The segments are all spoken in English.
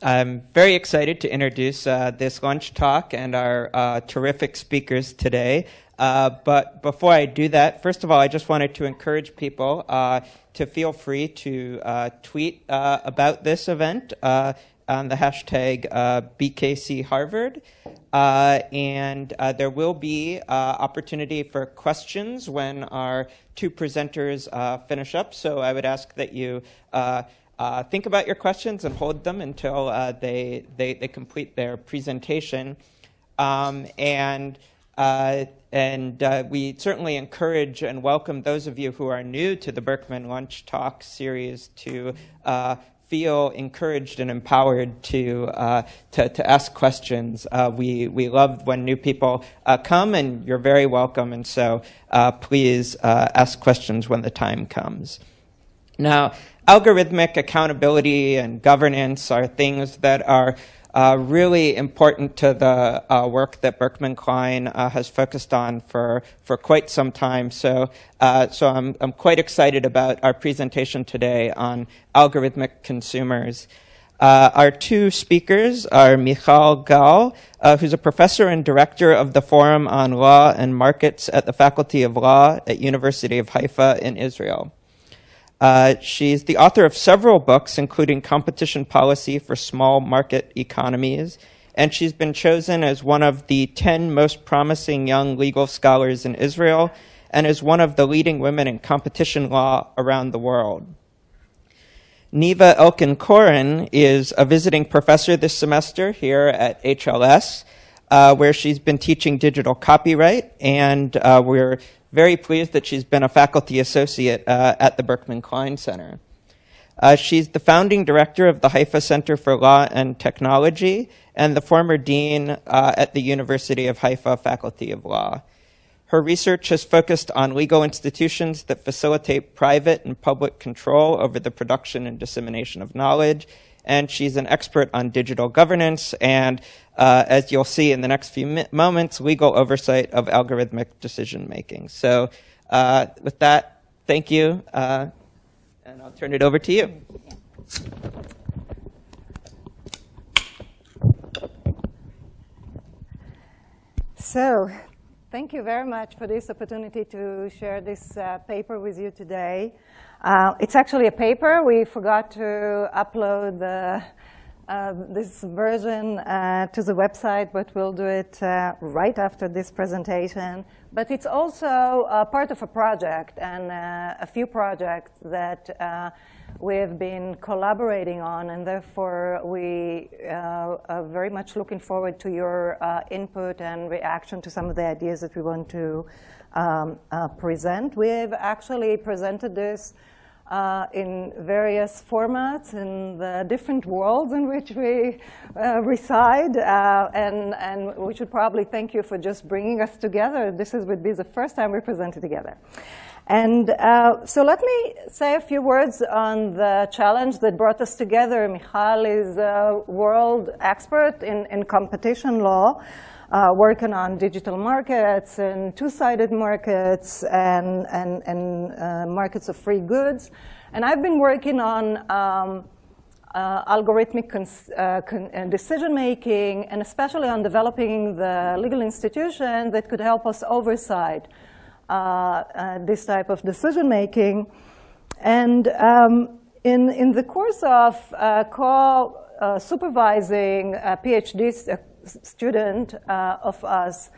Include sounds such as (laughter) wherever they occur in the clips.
I'm very excited to introduce uh, this lunch talk and our uh, terrific speakers today. Uh, but before I do that, first of all, I just wanted to encourage people uh, to feel free to uh, tweet uh, about this event on the hashtag BKC Harvard. and there will be opportunity for questions when our two presenters finish up. So I would ask that you uh, think about your questions and hold them until uh, they, they, they, complete their presentation. Um, and uh, and uh, we certainly encourage and welcome those of you who are new to the Berkman Lunch Talk series to uh, feel encouraged and empowered to, uh, to, to, ask questions. Uh, we, we love when new people uh, come, and you're very welcome. And so please ask questions when the time comes. Now, algorithmic accountability and governance are things that are uh, really important to the uh, work that Berkman Klein uh, has focused on for, for quite some time. So, uh, so I'm, I'm quite excited about our presentation today on algorithmic consumers. Uh, our two speakers are Michal Gal, uh, who's a professor and director of the Forum on Law and Markets at the Faculty of Law at University of Haifa in Israel. Uh, she's the author of several books, including Competition Policy for Small Market Economies, and she's been chosen as one of the 10 most promising young legal scholars in Israel and is one of the leading women in competition law around the world. Niva Elkin Koren is a visiting professor this semester here at HLS, uh, where she's been teaching digital copyright, and uh, we're very pleased that she's been a faculty associate uh, at the Berkman Klein Center. Uh, she's the founding director of the Haifa Center for Law and Technology and the former dean uh, at the University of Haifa Faculty of Law. Her research has focused on legal institutions that facilitate private and public control over the production and dissemination of knowledge and she's an expert on digital governance and, uh, as you'll see in the next few mi- moments, legal oversight of algorithmic decision making. So, uh, with that, thank you, uh, and I'll turn it over to you. So, thank you very much for this opportunity to share this uh, paper with you today. Uh, it's actually a paper. We forgot to upload the, uh, this version uh, to the website, but we'll do it uh, right after this presentation. But it's also part of a project and uh, a few projects that uh, we've been collaborating on, and therefore we are very much looking forward to your input and reaction to some of the ideas that we want to um, uh, present. We've actually presented this uh, in various formats in the different worlds in which we uh, reside. Uh, and, and we should probably thank you for just bringing us together. This is, would be the first time we presented together. And uh, so let me say a few words on the challenge that brought us together. Michal is a world expert in, in competition law uh, working on digital markets and two-sided markets and, and, and uh, markets of free goods. And I've been working on um, uh, algorithmic uh, uh, decision making and especially on developing the legal institution that could help us oversight uh, this type of decision making. And um, in, in the course of co-supervising PhD student uh, of us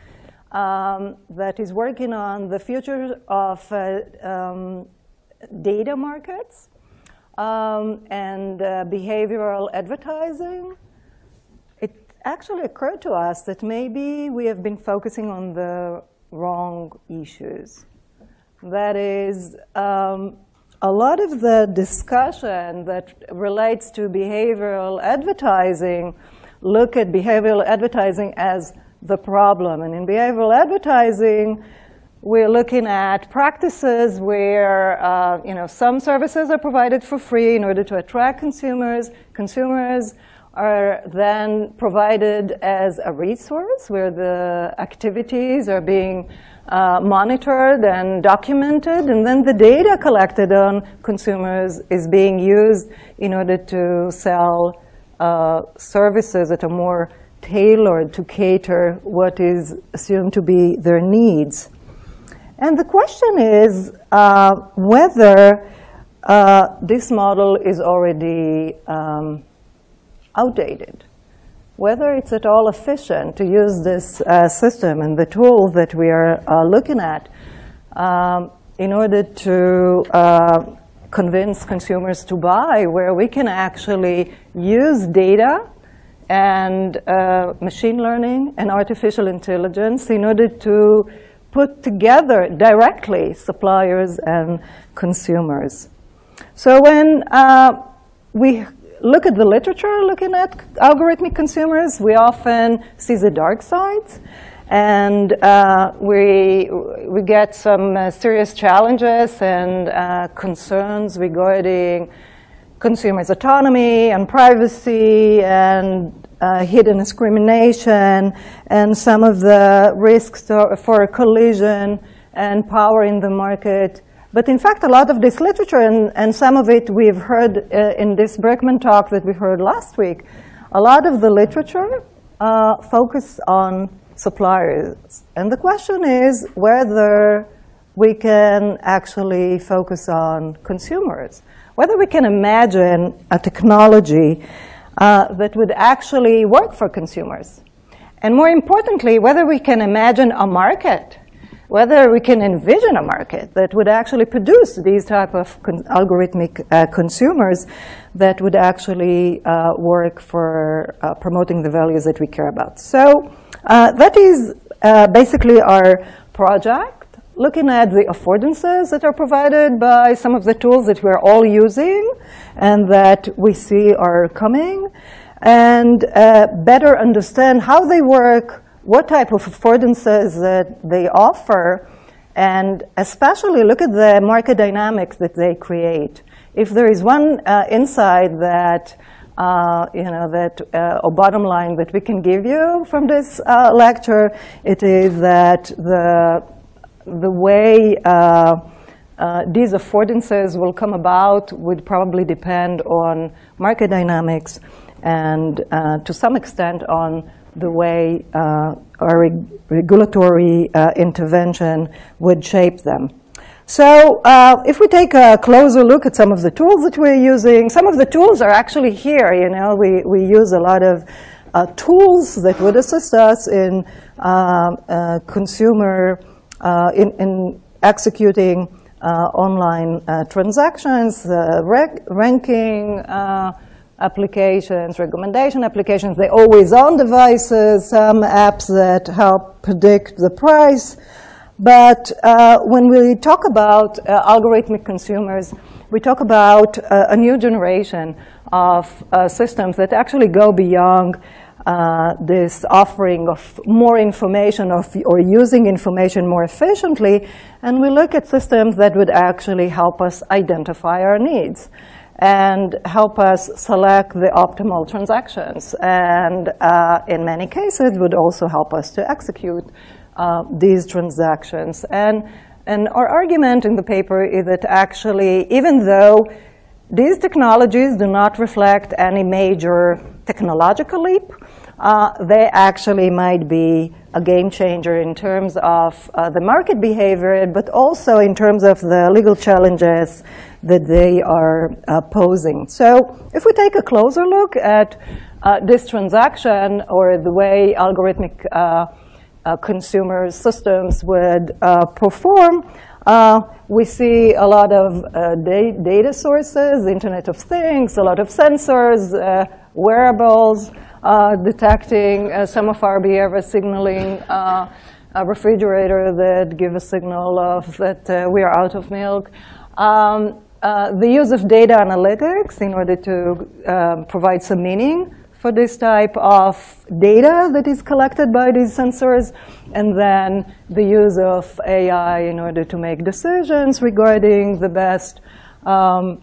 um, that is working on the future of uh, um, data markets um, and uh, behavioral advertising. It actually occurred to us that maybe we have been focusing on the wrong issues. That is, um, a lot of the discussion that relates to behavioral advertising look at behavioral advertising as the problem. And in behavioral advertising, we're looking at practices where uh, you know, some services are provided for free in order to attract consumers. Consumers are then provided as a resource where the activities are being uh, monitored and documented, and then the data collected on consumers is being used in order to sell uh, services that are more tailored to cater what is assumed to be their needs. And the question is uh, whether uh, this model is already um, outdated, whether it's at all efficient to use this uh, system and the tools that we are uh, looking at um, in order to uh, convince consumers to buy, where we can actually use data and uh, machine learning and artificial intelligence in order to put together directly suppliers and consumers. So when uh, we look at the literature looking at algorithmic consumers, we often see the dark sides. And uh, we, we get some uh, serious challenges and uh, concerns regarding consumers' autonomy and privacy and uh, hidden discrimination and some of the risks for collusion and power in the market. But in fact, a lot of this literature, and, and some of it we've heard uh, in this Berkman talk that we heard last week, a lot of the literature uh, focus on suppliers. And the question is whether we can actually focus on consumers, whether we can imagine a technology uh, that would actually work for consumers. And more importantly, whether we can imagine a market, whether we can envision a market that would actually produce these type of con algorithmic uh, consumers that would actually uh, work for uh, promoting the values that we care about. So uh, that is uh, basically our project looking at the affordances that are provided by some of the tools that we're all using and that we see are coming, and uh, better understand how they work, what type of affordances that they offer, and especially look at the market dynamics that they create. If there is one uh, insight that uh, you know, that uh, or bottom line that we can give you from this uh, lecture, it is that the the way uh, uh, these affordances will come about would probably depend on market dynamics and uh, to some extent on the way uh, our reg regulatory uh, intervention would shape them. So uh, if we take a closer look at some of the tools that we're using, some of the tools are actually here. You know, we, we use a lot of tools that would assist us in um, consumer in, in, executing uh, online uh, transactions, ranking applications, recommendation applications. They always-on devices, some apps that help predict the price. But uh, when we talk about uh, algorithmic consumers, we talk about uh, a new generation of systems that actually go beyond uh, this offering of more information of, or using information more efficiently, and we look at systems that would actually help us identify our needs and help us select the optimal transactions. And uh, in many cases, would also help us to execute uh, these transactions. And, and our argument in the paper is that actually, even though these technologies do not reflect any major technological leap, uh, they actually might be a game changer in terms of uh, the market behavior, but also in terms of the legal challenges that they are uh, posing. So if we take a closer look at uh, this transaction or the way algorithmic uh, uh, consumer systems would perform, we see a lot of da data sources, Internet of Things, a lot of sensors, wearables, uh, detecting uh, some of our behavior signaling uh, a refrigerator that give a signal of that uh, we are out of milk. Um, uh, the use of data analytics in order to um, provide some meaning for this type of data that is collected by these sensors, and then the use of AI in order to make decisions regarding the best um,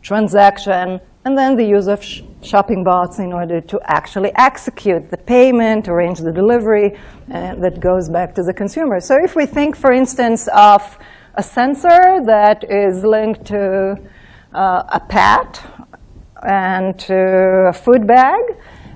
transaction and then the use of shopping bots in order to actually execute the payment, arrange the delivery, and that goes back to the consumer. So if we think, for instance, of a sensor that is linked to uh, a pet, and to a food bag.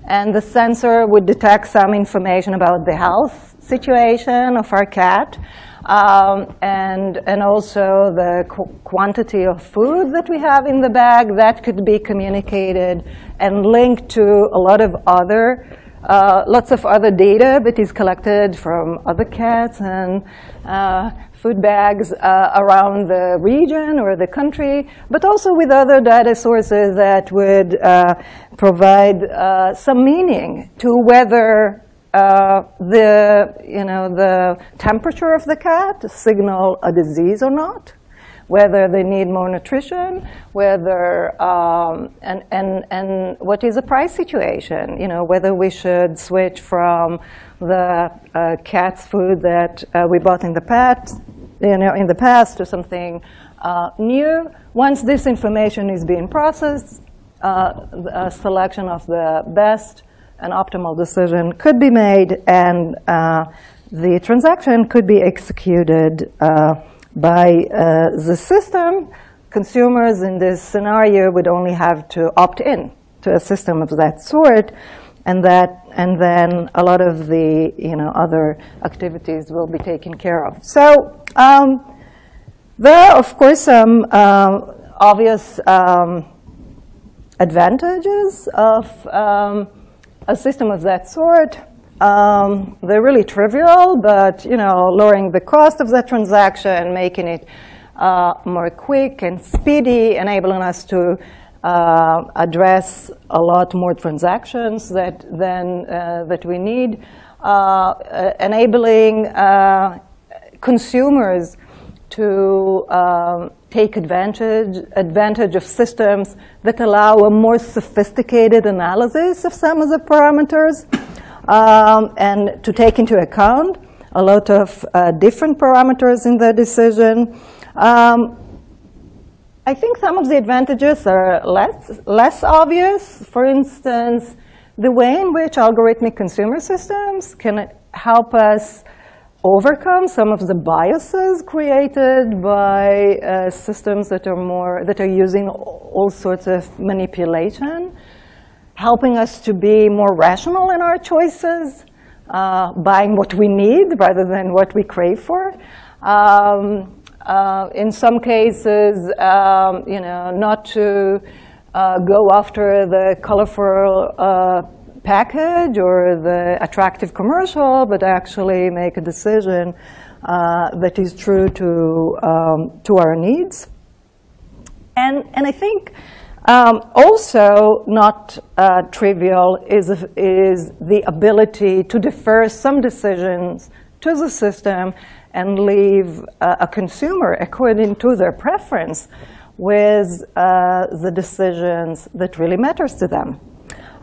And the sensor would detect some information about the health situation of our cat. Um, and, and also the qu quantity of food that we have in the bag that could be communicated and linked to a lot of other uh, lots of other data that is collected from other cats and uh, food bags uh, around the region or the country, but also with other data sources that would uh, provide uh, some meaning to whether uh, the, you know, the temperature of the cat signal a disease or not whether they need more nutrition, whether, um, and, and, and what is the price situation, you know, whether we should switch from the uh, cat's food that uh, we bought in the past, you know, in the past to something uh, new. Once this information is being processed, uh, a selection of the best and optimal decision could be made and uh, the transaction could be executed uh, by uh, the system, consumers in this scenario would only have to opt in to a system of that sort, and that and then a lot of the you know other activities will be taken care of. So um, there are of course some um, obvious um, advantages of um, a system of that sort. Um, they're really trivial, but you know, lowering the cost of that transaction, making it uh, more quick and speedy, enabling us to uh, address a lot more transactions that than uh, that we need, uh, enabling uh, consumers to um, take advantage advantage of systems that allow a more sophisticated analysis of some of the parameters um, and to take into account a lot of uh, different parameters in the decision. Um, I think some of the advantages are less, less obvious. For instance, the way in which algorithmic consumer systems can help us overcome some of the biases created by uh, systems that are more that are using all sorts of manipulation helping us to be more rational in our choices, uh, buying what we need rather than what we crave for. Um, uh, in some cases, um, you know, not to uh, go after the colorful uh, package or the attractive commercial, but actually make a decision uh, that is true to, um, to our needs. And, and I think um, also, not uh, trivial is, is the ability to defer some decisions to the system and leave uh, a consumer according to their preference with uh, the decisions that really matters to them.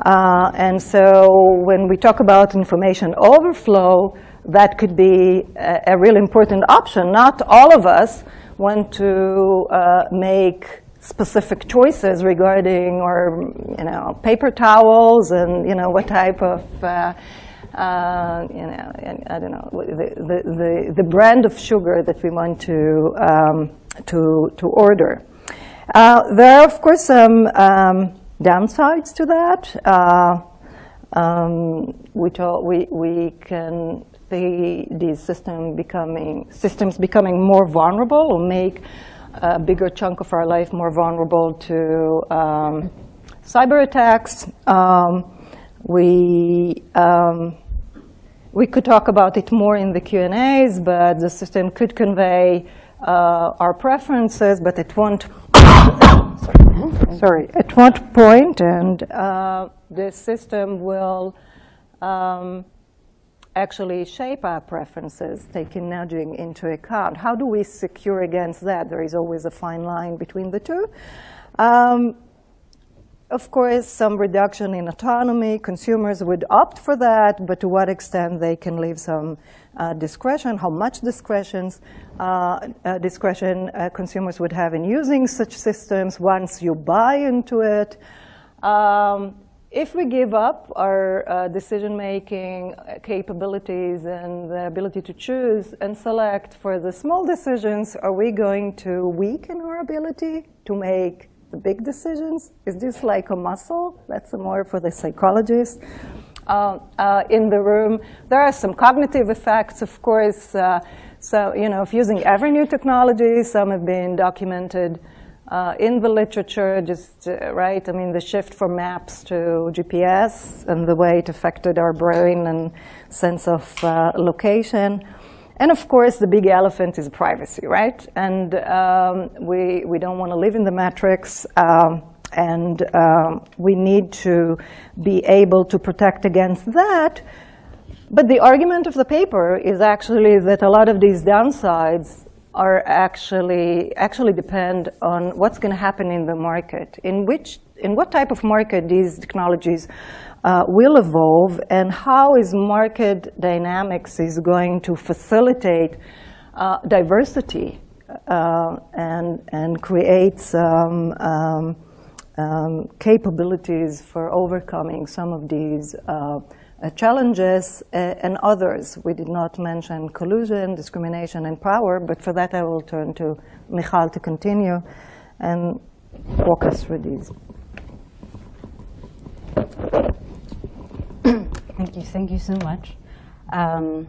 Uh, and so when we talk about information overflow, that could be a, a really important option. Not all of us want to uh, make specific choices regarding or you know paper towels and you know what type of uh, uh, you know I don't know the, the, the, the, brand of sugar that we want to um, to to order. Uh, there are of course some um, downsides to that. Uh, um, we, we we can see these system becoming systems becoming more vulnerable or make a bigger chunk of our life more vulnerable to um, cyber attacks. Um, we um, we could talk about it more in the Q and A's, but the system could convey uh, our preferences, but it won't. Sorry, it won't point, and uh, the system will. Um, actually shape our preferences, taking nudging into account. How do we secure against that? There is always a fine line between the two. Um, of course, some reduction in autonomy. Consumers would opt for that, but to what extent they can leave some uh, discretion, how much discretions, uh, uh, discretion uh, consumers would have in using such systems once you buy into it. Um, if we give up our uh, decision-making capabilities and the ability to choose and select for the small decisions, are we going to weaken our ability to make the big decisions? Is this like a muscle? That's more for the psychologist. Uh, uh, in the room. There are some cognitive effects, of course. Uh, so, you know, if using every new technology, some have been documented uh, in the literature, just uh, right. I mean, the shift from maps to GPS and the way it affected our brain and sense of uh, location. And of course, the big elephant is privacy, right? And um, we, we don't want to live in the matrix. Um, and um, we need to be able to protect against that. But the argument of the paper is actually that a lot of these downsides are actually actually depend on what's going to happen in the market, in which in what type of market these technologies uh, will evolve, and how is market dynamics is going to facilitate uh, diversity uh, and and create um, um, capabilities for overcoming some of these uh, uh, challenges uh, and others. We did not mention collusion, discrimination, and power, but for that I will turn to Michal to continue and walk us through these. Thank you. Thank you so much. Um,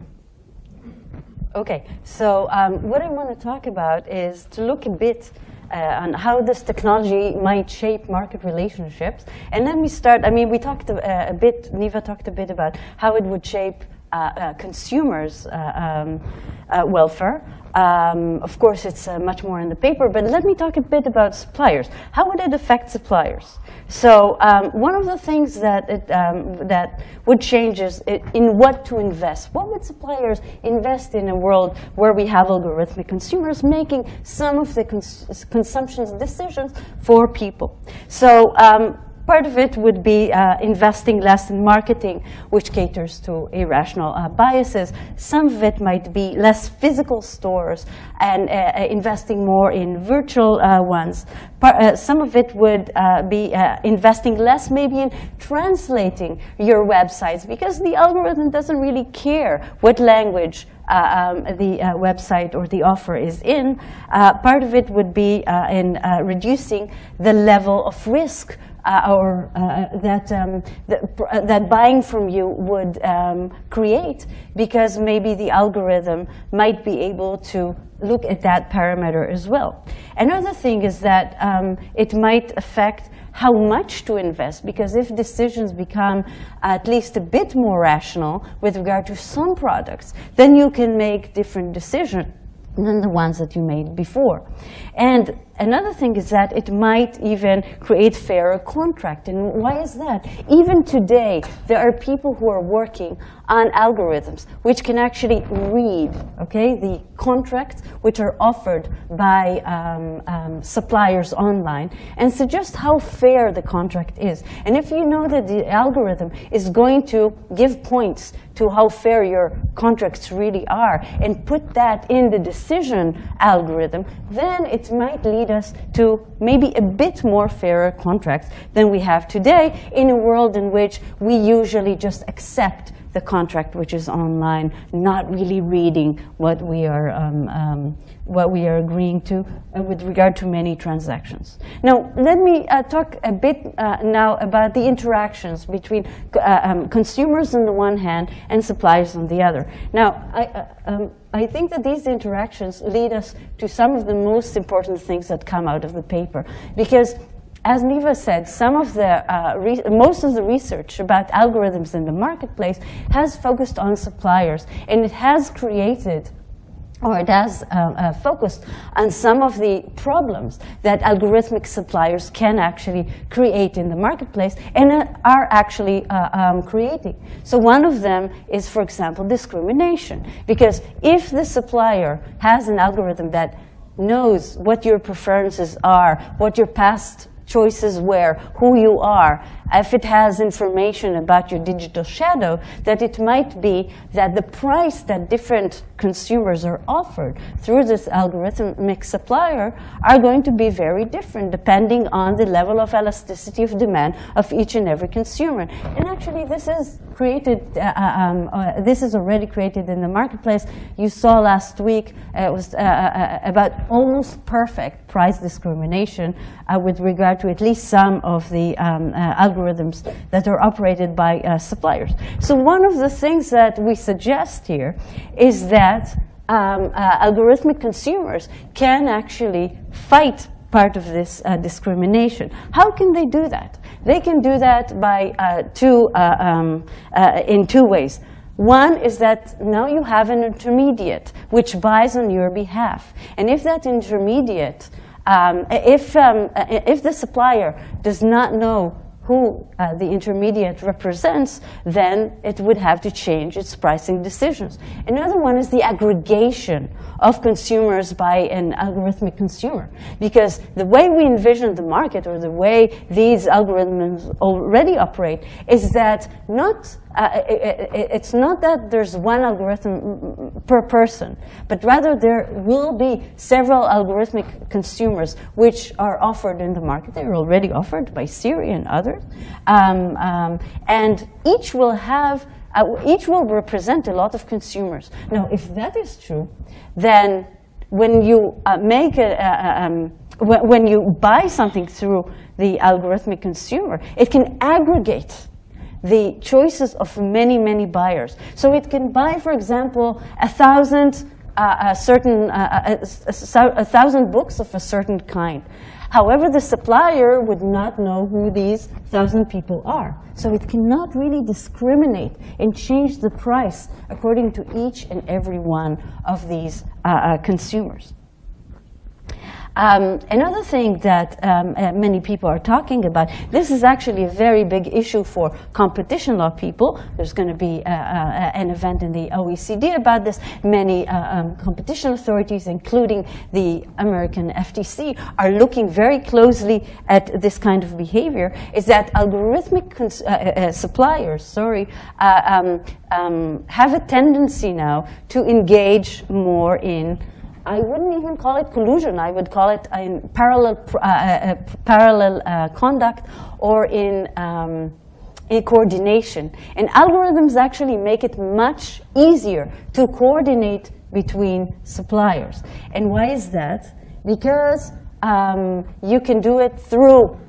okay, so um, what I want to talk about is to look a bit uh, on how this technology might shape market relationships. And then we start, I mean, we talked a, a bit, Niva talked a bit about how it would shape uh, uh, consumers' uh, um, uh, welfare. Um, of course, it's uh, much more in the paper, but let me talk a bit about suppliers. How would it affect suppliers? So um, one of the things that, it, um, that would change is it, in what to invest. What would suppliers invest in a world where we have algorithmic consumers making some of the cons consumption decisions for people? So um, Part of it would be uh, investing less in marketing, which caters to irrational uh, biases. Some of it might be less physical stores and uh, uh investing more in virtual uh, ones. Part, uh, some of it would be investing less maybe in translating your websites because the algorithm doesn't really care what language um, the website or the offer is in. Part of it would be in reducing the level of risk uh, or uh, that, um, uh, that buying from you would um, create because maybe the algorithm might be able to look at that parameter as well. Another thing is that um, it might affect how much to invest because if decisions become at least a bit more rational with regard to some products, then you can make different decisions than the ones that you made before. And another thing is that it might even create fairer contract. And why is that? Even today, there are people who are working on algorithms which can actually read, okay, the contracts which are offered by um, um, suppliers online and suggest how fair the contract is. And if you know that the algorithm is going to give points to how fair your contracts really are and put that in the decision algorithm, then it might lead us to maybe a bit more fairer contracts than we have today in a world in which we usually just accept the contract which is online, not really reading what we are um, um, what we are agreeing to uh, with regard to many transactions. Now, let me uh, talk a bit uh, now about the interactions between uh, um, consumers on the one hand and suppliers on the other. Now, I, uh, um, I think that these interactions lead us to some of the most important things that come out of the paper because as Niva said, some of the, uh, most of the research about algorithms in the marketplace has focused on suppliers, and it has created or it has uh, uh, focused on some of the problems that algorithmic suppliers can actually create in the marketplace and uh, are actually uh, um, creating. So one of them is, for example, discrimination. Because if the supplier has an algorithm that knows what your preferences are, what your past choices were, who you are, if it has information about your digital shadow, that it might be that the price that different consumers are offered through this algorithmic supplier are going to be very different depending on the level of elasticity of demand of each and every consumer. And actually, this is created, uh, uh um, uh, this is already created in the marketplace. You saw last week uh, it was uh, uh, about almost perfect price discrimination with regard to at least some of the um, algorithms that are operated by suppliers. So one of the things that we suggest here is that um, algorithmic consumers can actually fight part of this uh, discrimination. How can they do that? They can do that by uh, two, uh, um, uh, in two ways. One is that now you have an intermediate which buys on your behalf. And if that intermediate, um, if, um, uh, if the supplier does not know who uh, the intermediate represents, then it would have to change its pricing decisions. Another one is the aggregation of consumers by an algorithmic consumer. Because the way we envision the market or the way these algorithms already operate is that not uh, it, it, it's not that there's one algorithm per person, but rather there will be several algorithmic consumers which are offered in the market. They're already offered by Siri and others. Um, um, and each will have, uh, each will represent a lot of consumers. Now, if that is true, then when you uh, make a, um, when you buy something through the algorithmic consumer, it can aggregate the choices of many, many buyers. So it can buy, for example, a thousand, uh, a certain, uh, a, a, a, thousand books of a certain kind. However, the supplier would not know who these thousand people are. So it cannot really discriminate and change the price according to each and every one of these uh, uh consumers. Um, another thing that um, uh, many people are talking about, this is actually a very big issue for competition law people. There's going to be uh, uh, an event in the OECD about this. Many uh, um, competition authorities, including the American FTC, are looking very closely at this kind of behavior. Is that algorithmic uh, uh, suppliers, sorry, um, um, have a tendency now to engage more in I wouldn't even call it collusion. I would call it in parallel, uh, uh, uh, parallel uh, conduct or in, um, in coordination. And algorithms actually make it much easier to coordinate between suppliers. And why is that? Because um, you can do it through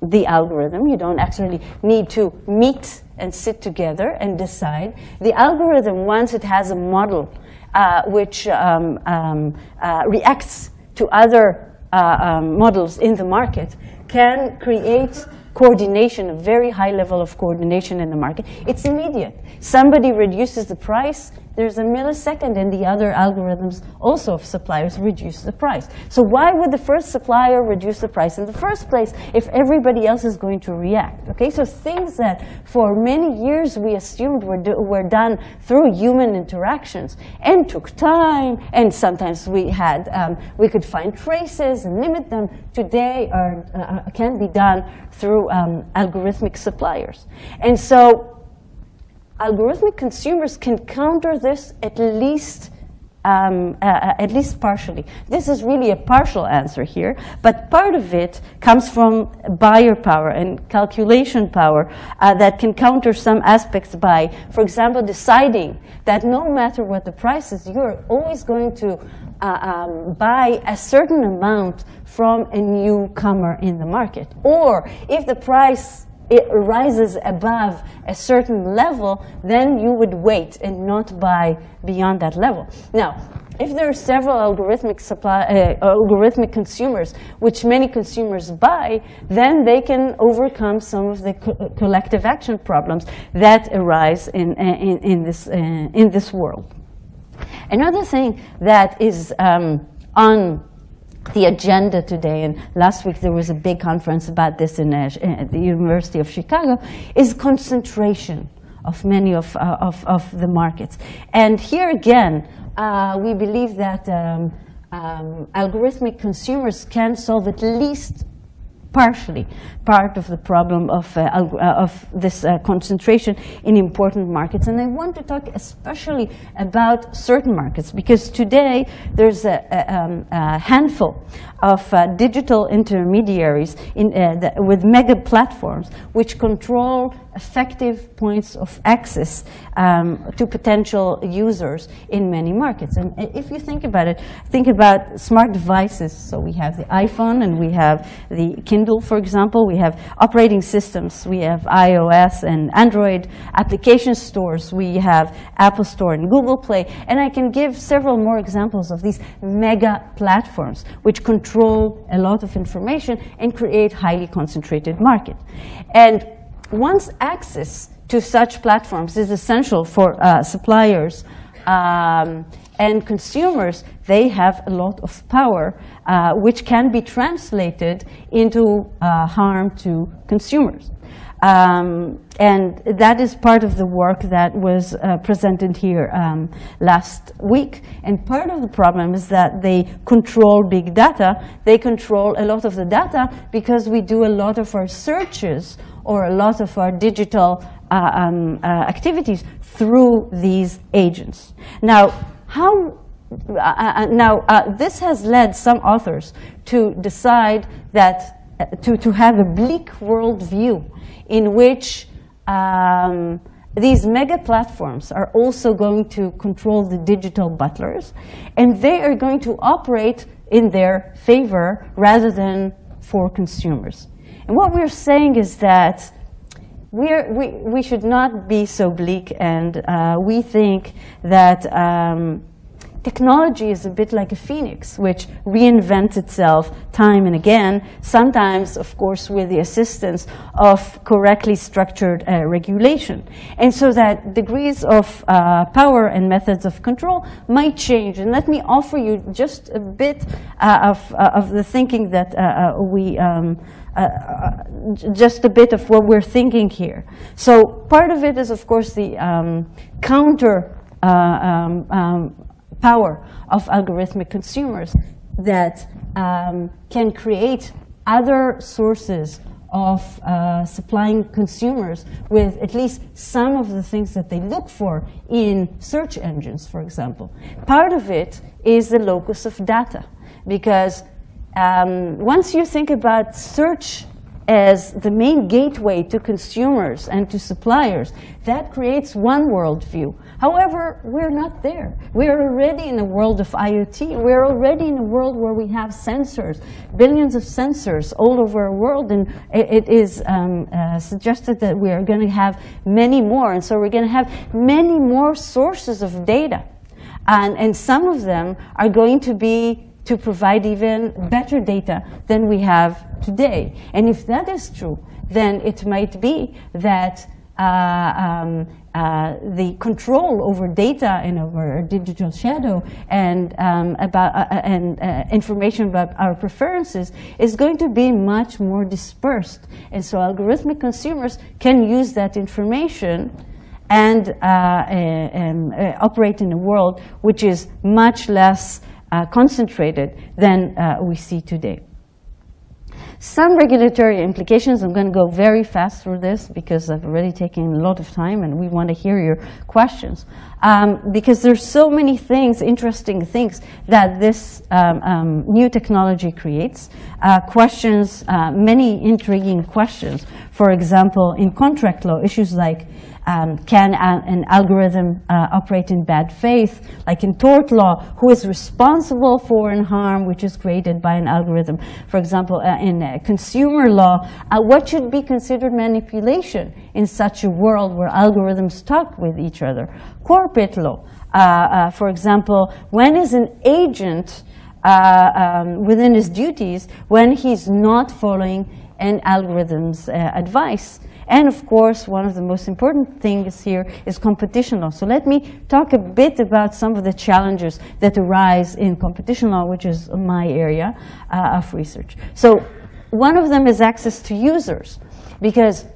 the algorithm. You don't actually need to meet and sit together and decide. The algorithm, once it has a model uh, which um, um, uh, reacts to other uh, um, models in the market can create coordination, a very high level of coordination in the market. It's immediate. Somebody reduces the price, there's a millisecond and the other algorithms also of suppliers reduce the price. So why would the first supplier reduce the price in the first place if everybody else is going to react? Okay, so things that for many years we assumed were, do, were done through human interactions and took time and sometimes we had, um, we could find traces and limit them, today are, uh, can be done through um, algorithmic suppliers. And so algorithmic consumers can counter this at least um, uh, uh, at least partially. This is really a partial answer here, but part of it comes from buyer power and calculation power uh, that can counter some aspects by, for example, deciding that no matter what the price is, you're always going to uh, um, buy a certain amount from a newcomer in the market. Or if the price it rises above a certain level, then you would wait and not buy beyond that level. Now, if there are several algorithmic supply, uh, algorithmic consumers, which many consumers buy, then they can overcome some of the co collective action problems that arise in, in, in this, uh, in this world. Another thing that is um, on the agenda today, and last week there was a big conference about this in uh, the University of Chicago, is concentration of many of, uh, of, of, the markets. And here again, uh, we believe that um, um, algorithmic consumers can solve at least partially part of the problem of, uh, uh, of this uh, concentration in important markets. And I want to talk especially about certain markets because today there's a, a, um, a handful of uh, digital intermediaries in, uh, the, with mega platforms which control effective points of access um, to potential users in many markets. And if you think about it, think about smart devices. So we have the iPhone and we have the Kindle, for example. We have operating systems. We have iOS and Android application stores. We have Apple Store and Google Play. And I can give several more examples of these mega platforms which control a lot of information and create highly concentrated market. And once access to such platforms is essential for uh, suppliers um, and consumers, they have a lot of power, uh, which can be translated into uh, harm to consumers. Um, and that is part of the work that was uh, presented here um, last week. And part of the problem is that they control big data. They control a lot of the data because we do a lot of our searches or a lot of our digital uh, um, uh, activities through these agents. Now, how uh, uh now, uh, this has led some authors to decide that, to, to have a bleak worldview in which um, these mega platforms are also going to control the digital butlers, and they are going to operate in their favor rather than for consumers. And what we're saying is that we're, we, we should not be so bleak, and uh, we think that um, technology is a bit like a phoenix, which reinvents itself time and again, sometimes, of course, with the assistance of correctly structured uh, regulation. And so that degrees of uh, power and methods of control might change. And let me offer you just a bit uh, of, uh, of the thinking that uh, uh, we um, just a bit of what we're thinking here. So part of it is, of course, the um, counter um, um, power of algorithmic consumers that um, can create other sources of uh, supplying consumers with at least some of the things that they look for in search engines, for example. Part of it is the locus of data, because um, once you think about search as the main gateway to consumers and to suppliers, that creates one worldview. However, we're not there. We're already in a world of IoT. We're already in a world where we have sensors, billions of sensors all over the world, and it is um, uh, suggested that we are going to have many more. And so we're going to have many more sources of data. And, and some of them are going to be to provide even better data than we have today. And if that is true, then it might be that uh, um, uh, the control over data and over digital shadow and um, about uh, uh and uh, information about our preferences is going to be much more dispersed. And so algorithmic consumers can use that information and, uh, and operate in a world which is much less concentrated than uh, we see today. Some regulatory implications, I'm going to go very fast through this because I've already taken a lot of time and we want to hear your questions. Um, because there's so many things, interesting things, that this um, um, new technology creates. Uh, questions, uh, many intriguing questions. For example, in contract law, issues like um, can a, an algorithm uh, operate in bad faith? Like in tort law, who is responsible for an harm which is created by an algorithm? For example, uh, in uh, consumer law, uh, what should be considered manipulation in such a world where algorithms talk with each other? Corporate law, uh, uh, for example, when is an agent um, within his duties when he's not following an algorithm's advice? And of course, one of the most important things here is competition law. So let me talk a bit about some of the challenges that arise in competition law, which is my area uh, of research. So one of them is access to users, because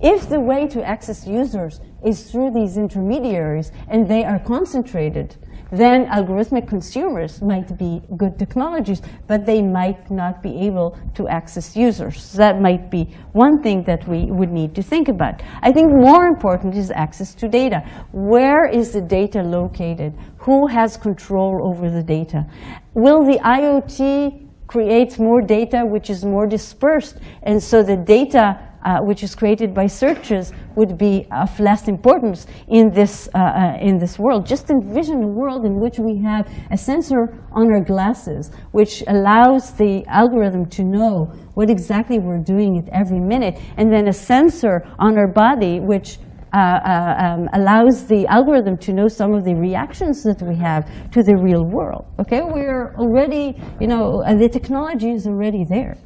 if the way to access users is through these intermediaries and they are concentrated, then algorithmic consumers might be good technologies, but they might not be able to access users. That might be one thing that we would need to think about. I think more important is access to data. Where is the data located? Who has control over the data? Will the IoT create more data which is more dispersed, and so the data uh, which is created by searches would be of less importance in this, uh, uh, in this world. Just envision a world in which we have a sensor on our glasses, which allows the algorithm to know what exactly we're doing at every minute, and then a sensor on our body, which uh, uh, um, allows the algorithm to know some of the reactions that we have to the real world. Okay, we're already, you know, uh, the technology is already there.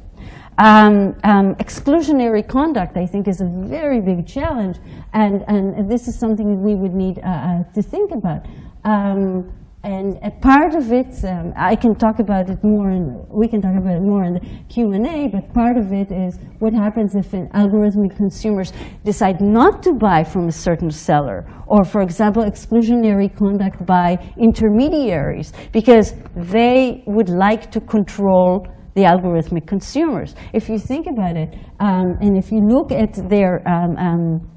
Um, um, exclusionary conduct, I think, is a very big challenge, and, and this is something that we would need uh, uh, to think about. Um, and a part of it, um, I can talk about it more, and we can talk about it more in the Q&A, but part of it is what happens if algorithmic consumers decide not to buy from a certain seller, or for example, exclusionary conduct by intermediaries, because they would like to control the algorithmic consumers. If you think about it, um, and if you look at their, um, um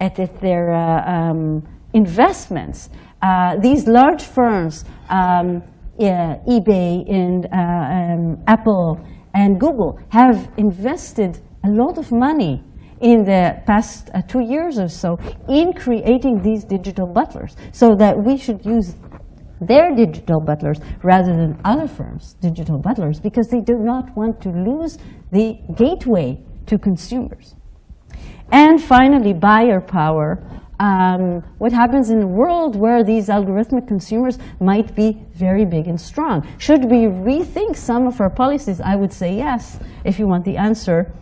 at, at their uh, um, investments, uh, these large firms, um, yeah, eBay and uh, Apple and Google, have invested a lot of money in the past uh, two years or so in creating these digital butlers so that we should use their digital butlers rather than other firms' digital butlers because they do not want to lose the gateway to consumers. And finally, buyer power um, what happens in a world where these algorithmic consumers might be very big and strong. Should we rethink some of our policies? I would say yes. If you want the answer,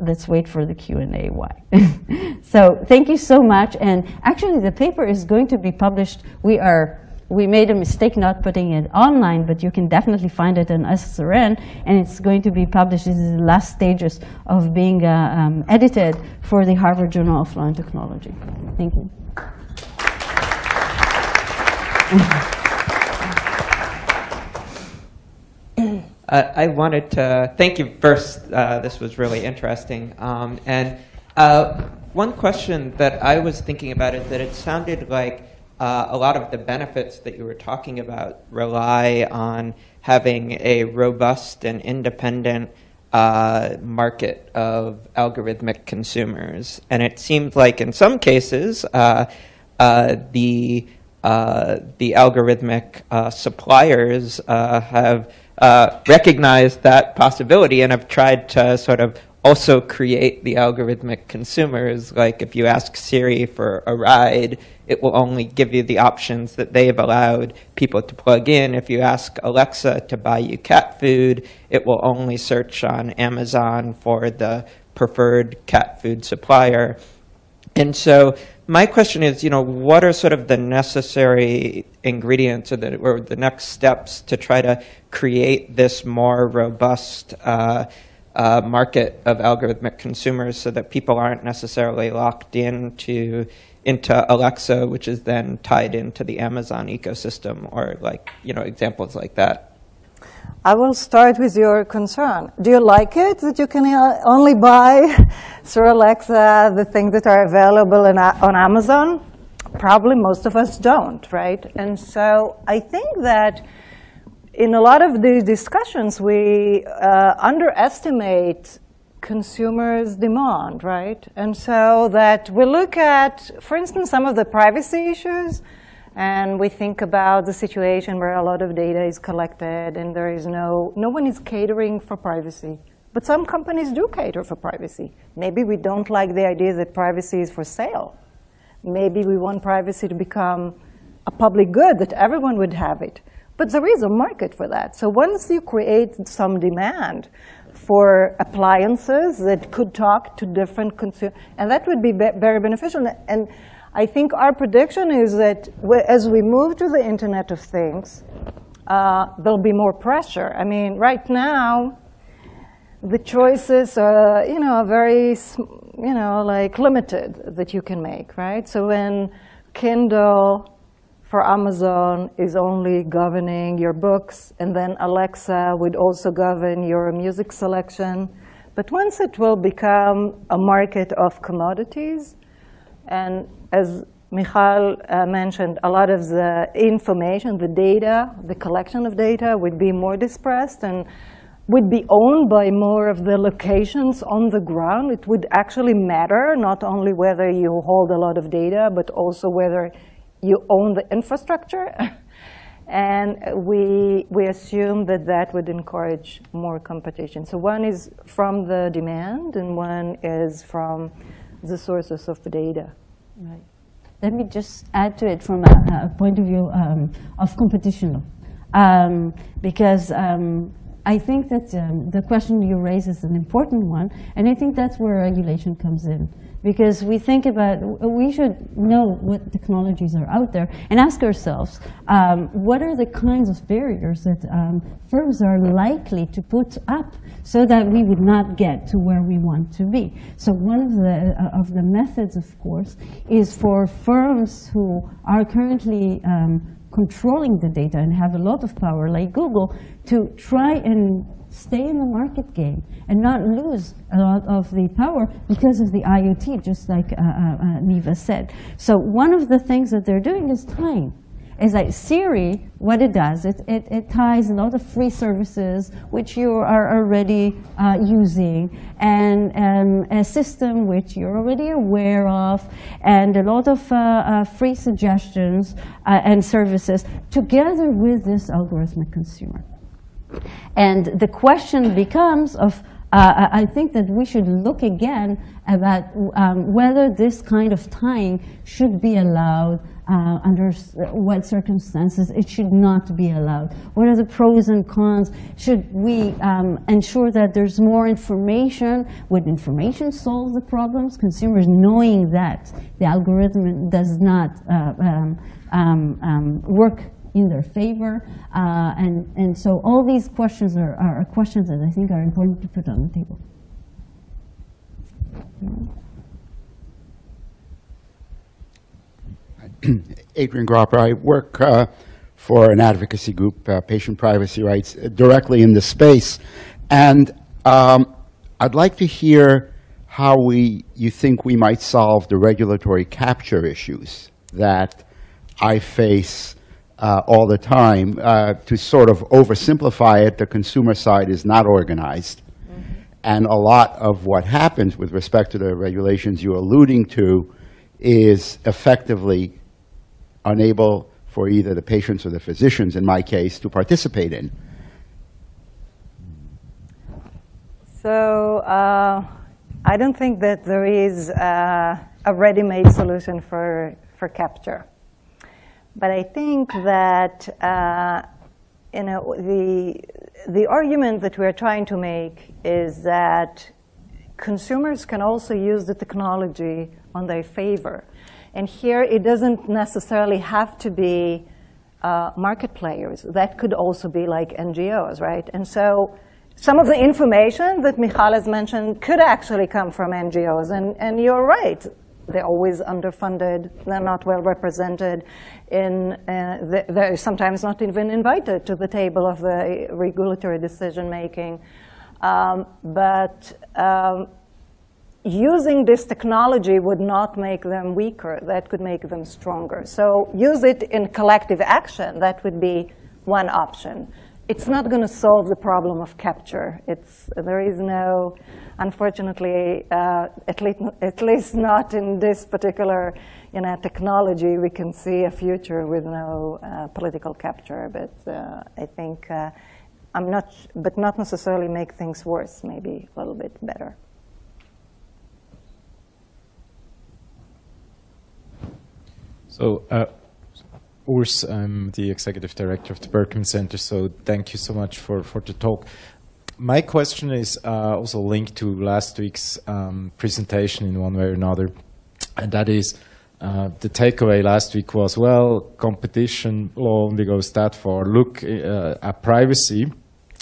let's wait for the Q&A. Why? (laughs) so thank you so much. And actually, the paper is going to be published. We are we made a mistake not putting it online, but you can definitely find it in SSRN, and it's going to be published. Is the last stages of being uh, um, edited for the Harvard Journal of Law and Technology. Thank you. Uh, I wanted to thank you first. Uh, this was really interesting. Um, and uh, one question that I was thinking about is that it sounded like a lot of the benefits that you were talking about rely on having a robust and independent uh, market of algorithmic consumers. And it seemed like in some cases, uh, uh the, uh, the algorithmic uh, suppliers have recognized that possibility and have tried to sort of also create the algorithmic consumers. Like if you ask Siri for a ride, it will only give you the options that they've allowed people to plug in. If you ask Alexa to buy you cat food, it will only search on Amazon for the preferred cat food supplier. And so my question is, you know, what are sort of the necessary ingredients or the, or the next steps to try to create this more robust uh, uh, market of algorithmic consumers so that people aren't necessarily locked into into Alexa, which is then tied into the Amazon ecosystem, or like you know examples like that. I will start with your concern. Do you like it that you can uh, only buy (laughs) through Alexa the things that are available in, on Amazon? Probably most of us don't, right? And so I think that in a lot of these discussions, we uh, underestimate consumers' demand, right? And so that we look at, for instance, some of the privacy issues, and we think about the situation where a lot of data is collected and there is no, no one is catering for privacy. But some companies do cater for privacy. Maybe we don't like the idea that privacy is for sale. Maybe we want privacy to become a public good, that everyone would have it. But there is a market for that. So once you create some demand for appliances that could talk to different consumers, and that would be very beneficial. And I think our prediction is that as we move to the Internet of Things, uh, there'll be more pressure. I mean, right now, the choices are, you know, very, you know, like limited that you can make, right? So when Kindle for Amazon is only governing your books, and then Alexa would also govern your music selection. But once it will become a market of commodities, and as Michal uh, mentioned, a lot of the information, the data, the collection of data would be more dispersed and would be owned by more of the locations on the ground. It would actually matter not only whether you hold a lot of data, but also whether you own the infrastructure. (laughs) and we, we assume that that would encourage more competition. So one is from the demand, and one is from the sources of the data. Right. Let me just add to it from a, a point of view um, of competition. Um, because um, I think that um, the question you raise is an important one, and I think that's where regulation comes in. Because we think about, we should know what technologies are out there and ask ourselves, um, what are the kinds of barriers that um, firms are likely to put up so that we would not get to where we want to be. So one of the, uh, of the methods, of course, is for firms who are currently um, controlling the data and have a lot of power, like Google, to try and stay in the market game and not lose a lot of the power because of the IoT, just like uh, uh, uh, Niva said. So one of the things that they're doing is time is like Siri, what it does, it, it, it ties a lot of free services which you are already uh, using and um, a system which you're already aware of and a lot of uh, uh, free suggestions uh, and services together with this algorithmic consumer. And the question becomes of uh, I think that we should look again about um, whether this kind of tying should be allowed uh, under what circumstances it should not be allowed. What are the pros and cons? Should we um, ensure that there's more information? Would information solve the problems? Consumers knowing that the algorithm does not uh, um, um, um work in their favor. Uh, and, and so all these questions are, are questions that I think are important to put on the table. (clears throat) Adrian Gropper. I work uh, for an advocacy group, uh, Patient Privacy Rights, uh, directly in this space. And um, I'd like to hear how we, you think we might solve the regulatory capture issues that I face uh, all the time. Uh, to sort of oversimplify it, the consumer side is not organized. Mm -hmm. And a lot of what happens with respect to the regulations you're alluding to is effectively unable for either the patients or the physicians, in my case, to participate in. So uh, I don't think that there is uh, a ready-made solution for, for capture. But I think that uh, you know, the, the argument that we're trying to make is that consumers can also use the technology on their favor. And here, it doesn't necessarily have to be uh, market players. That could also be like NGOs, right? And so some of the information that Michal has mentioned could actually come from NGOs. And, and you're right. They're always underfunded. They're not well represented. In, uh, they're sometimes not even invited to the table of the regulatory decision making. Um, but um, using this technology would not make them weaker. That could make them stronger. So use it in collective action. That would be one option. It's not going to solve the problem of capture. It's, there is no, unfortunately, uh, at, least, at least not in this particular you know, technology, we can see a future with no uh, political capture. But uh, I think, uh, I'm not, but not necessarily make things worse, maybe a little bit better. So, uh, Urs, I'm the executive director of the Berkman Center, so thank you so much for, for the talk. My question is uh, also linked to last week's um, presentation in one way or another, and that is uh, the takeaway last week was, well, competition law only goes that far. Look uh, at privacy,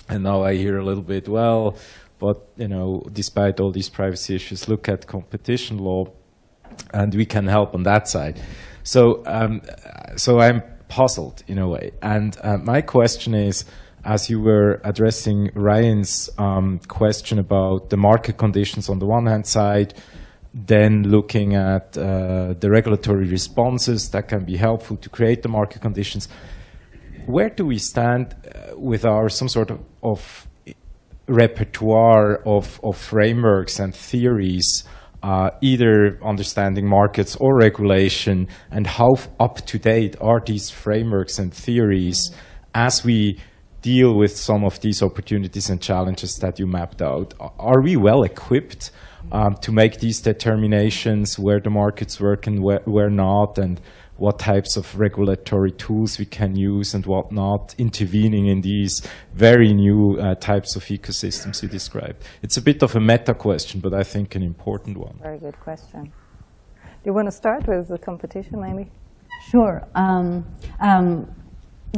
and now I hear a little bit, well, but you know, despite all these privacy issues, look at competition law, and we can help on that side. So, um, so I'm puzzled in a way. And uh, my question is, as you were addressing Ryan's um, question about the market conditions on the one hand side, then looking at uh, the regulatory responses that can be helpful to create the market conditions. Where do we stand uh, with our some sort of, of repertoire of, of, frameworks and theories, uh, either understanding markets or regulation, and how up to date are these frameworks and theories as we deal with some of these opportunities and challenges that you mapped out? Are we well equipped? um, to make these determinations where the markets work and where, where not, and what types of regulatory tools we can use and what not, intervening in these very new uh, types of ecosystems you described. It's a bit of a meta question, but I think an important one. Very good question. Do you want to start with the competition, maybe? Sure. Um, um,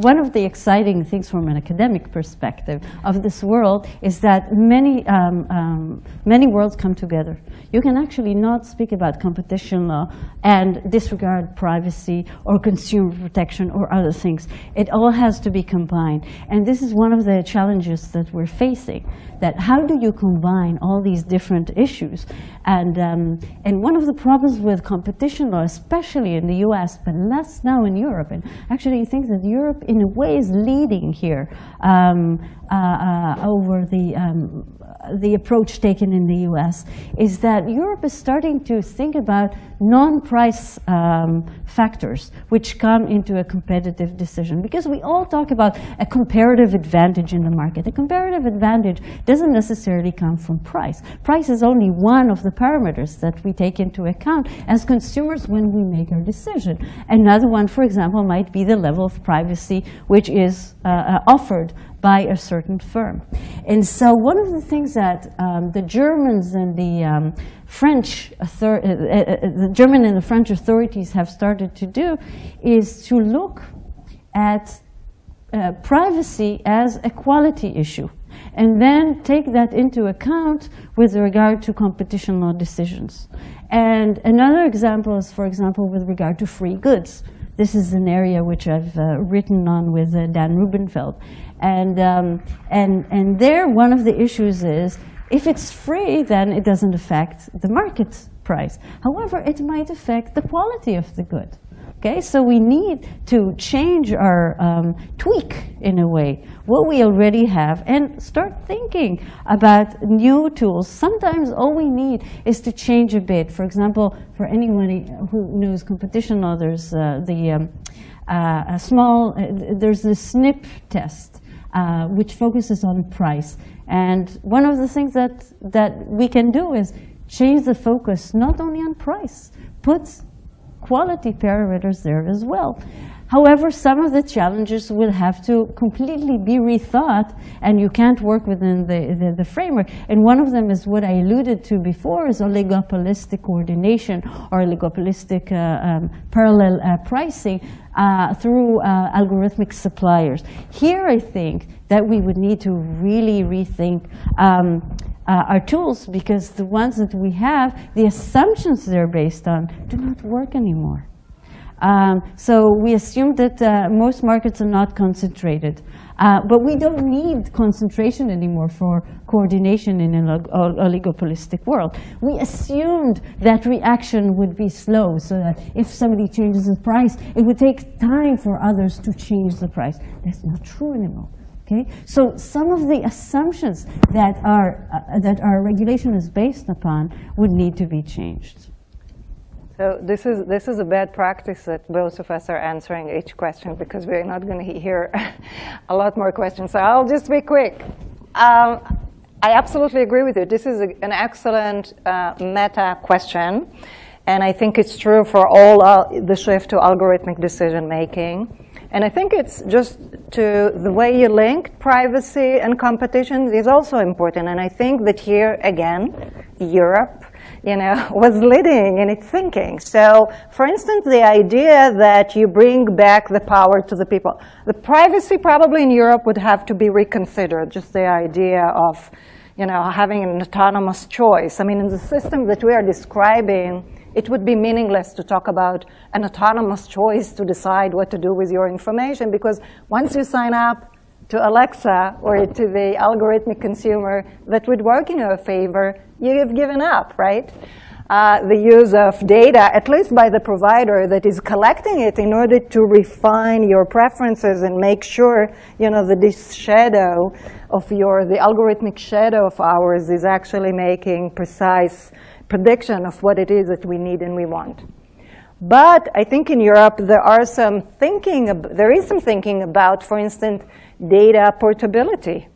one of the exciting things from an academic perspective of this world is that many, um, um, many worlds come together. You can actually not speak about competition law and disregard privacy or consumer protection or other things. It all has to be combined. And this is one of the challenges that we're facing, that how do you combine all these different issues? And, um, and one of the problems with competition law, especially in the US, but less now in Europe, and actually I think that Europe in a way is leading here um, uh, uh, over the um, the approach taken in the US is that Europe is starting to think about non-price um, factors which come into a competitive decision. Because we all talk about a comparative advantage in the market. A comparative advantage doesn't necessarily come from price. Price is only one of the parameters that we take into account as consumers when we make our decision. Another one, for example, might be the level of privacy which is uh, uh offered by a certain firm. And so one of the things that um, the Germans and the um, French, uh, uh, uh, the German and the French authorities have started to do is to look at uh, privacy as a quality issue and then take that into account with regard to competition law decisions. And another example is, for example, with regard to free goods. This is an area which I've uh, written on with uh, Dan Rubinfeld. And, um, and, and there, one of the issues is if it's free, then it doesn't affect the market price. However, it might affect the quality of the good. Okay, so we need to change our um, tweak in a way what we already have and start thinking about new tools. Sometimes all we need is to change a bit. For example, for anyone who knows competition law, there's uh, the um, uh, a small, uh, there's the SSNIP test uh, which focuses on price. And one of the things that, that we can do is change the focus not only on price, put quality parameters there as well. However, some of the challenges will have to completely be rethought, and you can't work within the, the, the, framework. And one of them is what I alluded to before, is oligopolistic coordination or oligopolistic uh, um, parallel uh, pricing uh, through uh, algorithmic suppliers. Here, I think that we would need to really rethink um, uh, our tools because the ones that we have, the assumptions they're based on, do not work anymore. Um, so we assume that uh, most markets are not concentrated. Uh, but we don't need concentration anymore for coordination in an oligopolistic world. We assumed that reaction would be slow, so that if somebody changes the price, it would take time for others to change the price. That's not true anymore. Okay? So some of the assumptions that our, uh, that our regulation is based upon would need to be changed. So this is, this is a bad practice that both of us are answering each question because we're not going to hear (laughs) a lot more questions. So I'll just be quick. Um, I absolutely agree with you. This is a, an excellent uh, meta question. And I think it's true for all uh, the shift to algorithmic decision making. And I think it's just to the way you link privacy and competition is also important. And I think that here, again, Europe you know, (laughs) was leading in its thinking. So, for instance, the idea that you bring back the power to the people. The privacy probably in Europe would have to be reconsidered, just the idea of, you know, having an autonomous choice. I mean, in the system that we are describing, it would be meaningless to talk about an autonomous choice to decide what to do with your information because once you sign up to Alexa or to the algorithmic consumer that would work in your favor, you've given up, right? Uh, the use of data, at least by the provider that is collecting it in order to refine your preferences and make sure, you know, that this shadow of your, the algorithmic shadow of ours is actually making precise prediction of what it is that we need and we want. But I think in Europe there are some thinking, there is some thinking about, for instance, data portability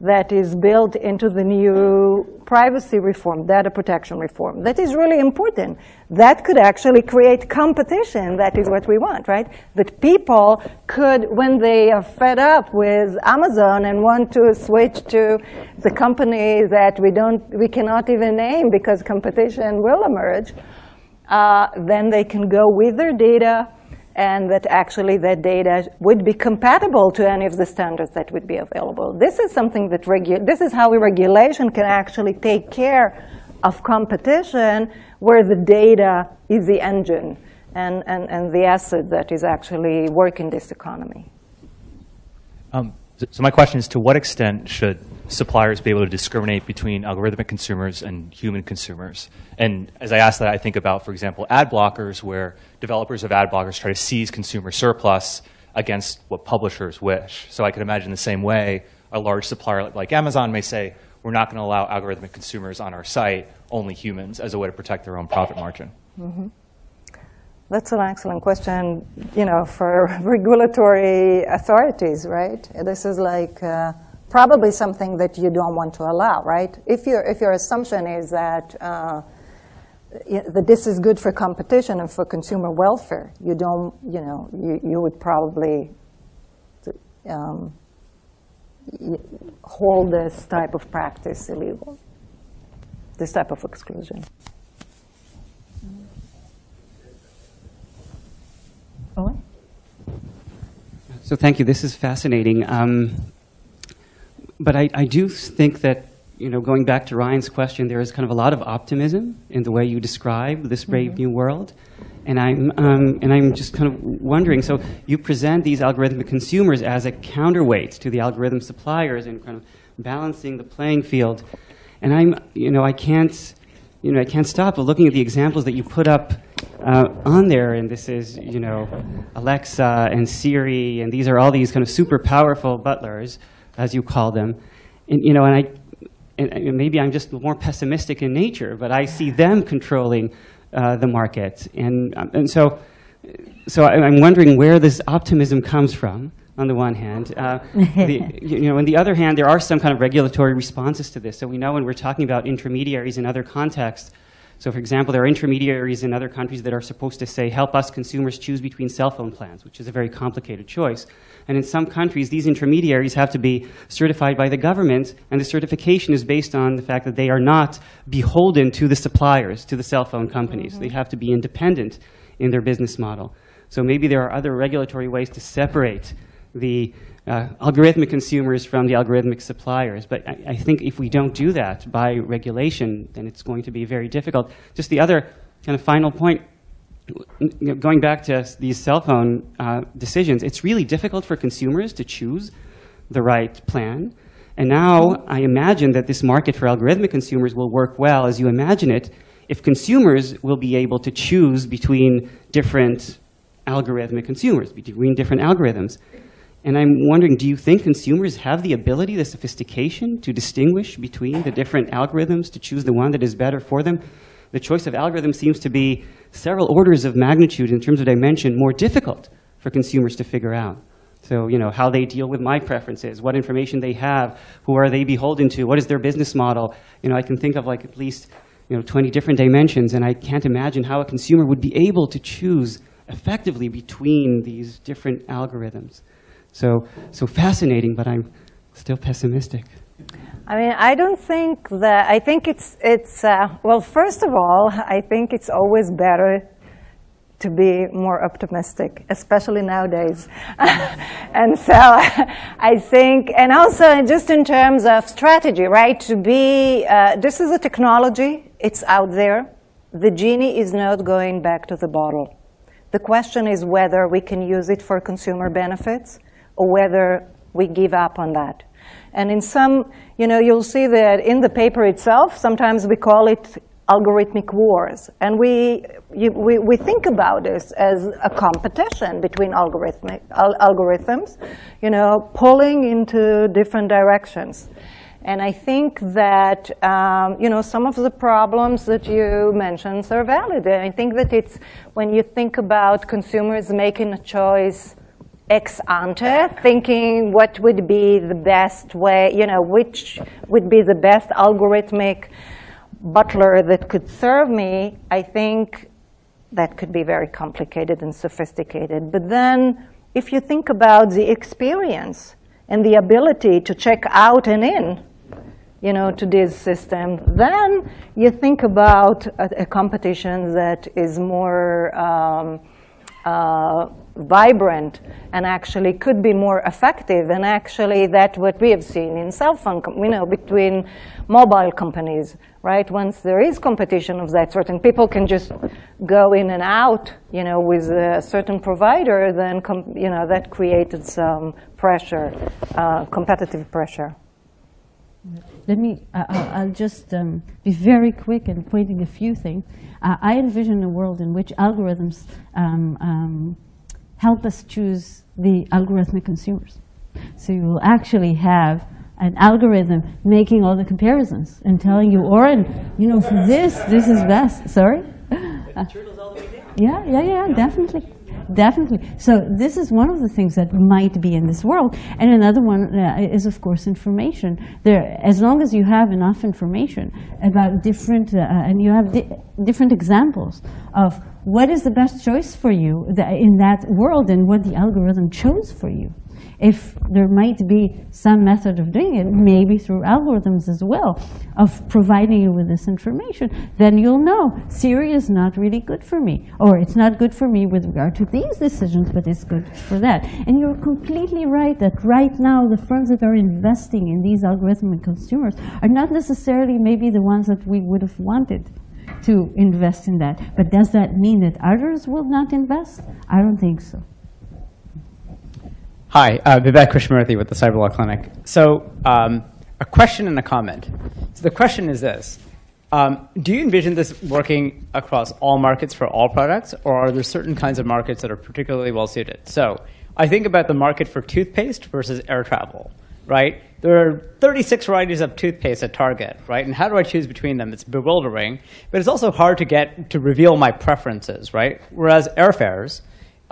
that is built into the new privacy reform, data protection reform. That is really important. That could actually create competition. That is what we want, right? That people could, when they are fed up with Amazon and want to switch to the company that we don't, we cannot even name because competition will emerge, uh, then they can go with their data and that actually that data would be compatible to any of the standards that would be available. This is something that regu- this is how regulation can actually take care of competition where the data is the engine and, and, and the asset that is actually working this economy. Um, so my question is, to what extent should suppliers be able to discriminate between algorithmic consumers and human consumers? And as I ask that, I think about, for example, ad blockers, where developers of ad blockers try to seize consumer surplus against what publishers wish. So I could imagine the same way a large supplier like Amazon may say, we're not going to allow algorithmic consumers on our site, only humans, as a way to protect their own profit margin. Mm-hmm. That's an excellent question, you know, for (laughs) regulatory authorities, right? This is like uh, probably something that you don't want to allow, right? If your if your assumption is that uh, that this is good for competition and for consumer welfare, you don't, you know, you, you would probably um, hold this type of practice illegal, this type of exclusion. So thank you. This is fascinating. Um, but I, I do think that you know, going back to Ryan's question, there is kind of a lot of optimism in the way you describe this brave mm -hmm. new world. And I'm, um, and I'm just kind of wondering, so you present these algorithmic consumers as a counterweight to the algorithm suppliers and kind of balancing the playing field. And I'm, you know, I can't, you know, I can't stop looking at the examples that you put up uh, on there. And this is, you know, Alexa and Siri, and these are all these kind of super powerful butlers, as you call them. And, you know, and I, and maybe I'm just more pessimistic in nature, but I see them controlling uh, the market. And, um, and so, so I'm wondering where this optimism comes from, on the one hand. Uh, the, (laughs) you know, on the other hand, there are some kind of regulatory responses to this. So we know when we're talking about intermediaries in other contexts, so for example, there are intermediaries in other countries that are supposed to say, help us consumers choose between cell phone plans, which is a very complicated choice. And in some countries, these intermediaries have to be certified by the government, and the certification is based on the fact that they are not beholden to the suppliers, to the cell phone companies. Mm -hmm. They have to be independent in their business model. So maybe there are other regulatory ways to separate the uh, algorithmic consumers from the algorithmic suppliers. But I, I, think if we don't do that by regulation, then it's going to be very difficult. Just the other kind of final point going back to these cell phone uh, decisions, it's really difficult for consumers to choose the right plan. And now I imagine that this market for algorithmic consumers will work well as you imagine it if consumers will be able to choose between different algorithmic consumers, between different algorithms. And I'm wondering, do you think consumers have the ability, the sophistication to distinguish between the different algorithms to choose the one that is better for them? The choice of algorithm seems to be several orders of magnitude in terms of dimension more difficult for consumers to figure out. So, you know, how they deal with my preferences, what information they have, who are they beholden to, what is their business model. You know, I can think of like at least, you know, 20 different dimensions, and I can't imagine how a consumer would be able to choose effectively between these different algorithms. So, so fascinating, but I'm still pessimistic. I mean, I don't think that, I think it's, it's uh, well, first of all, I think it's always better to be more optimistic, especially nowadays. (laughs) and so (laughs) I think, and also just in terms of strategy, right, to be, uh, this is a technology, it's out there. the genie is not going back to the bottle. The question is whether we can use it for consumer benefits or whether we give up on that. And in some, you know, you'll see that in the paper itself, sometimes we call it algorithmic wars. And we, you, we, we think about this as a competition between algorithmic, al algorithms, you know, pulling into different directions. And I think that, um, you know, some of the problems that you mentioned are valid. And I think that it's when you think about consumers making a choice ex ante, thinking what would be the best way, you know, which would be the best algorithmic butler that could serve me, I think that could be very complicated and sophisticated. But then if you think about the experience and the ability to check out and in, you know, to this system, then you think about a, a competition that is more um, uh, vibrant and actually could be more effective. And actually, that what we have seen in cell phone, you know, between mobile companies, right? Once there is competition of that sort, and people can just go in and out, you know, with a certain provider, then, you know, that created some pressure, uh, competitive pressure. Let me, uh, I'll just um, be very quick in pointing a few things. Uh, I envision a world in which algorithms um, um, help us choose the algorithmic consumers. So you will actually have an algorithm making all the comparisons and telling you, Oren, you know, for this, this is best. Sorry? Uh, yeah, yeah, yeah, definitely. Definitely. So this is one of the things that might be in this world. And another one uh, is, of course, information. There, as long as you have enough information about different, uh, and you have di different examples of what is the best choice for you in that world and what the algorithm chose for you if there might be some method of doing it, maybe through algorithms as well, of providing you with this information, then you'll know Siri is not really good for me. Or it's not good for me with regard to these decisions, but it's good for that. And you're completely right that right now the firms that are investing in these algorithmic consumers are not necessarily maybe the ones that we would have wanted to invest in that. But does that mean that others will not invest? I don't think so. Hi, uh, Vivek Krishnamurthy with the Cyberlaw Clinic. So um, a question and a comment. So the question is this. Um, do you envision this working across all markets for all products, or are there certain kinds of markets that are particularly well suited? So I think about the market for toothpaste versus air travel, right? There are 36 varieties of toothpaste at Target, right? And how do I choose between them? It's bewildering, but it's also hard to get to reveal my preferences, right? Whereas airfares,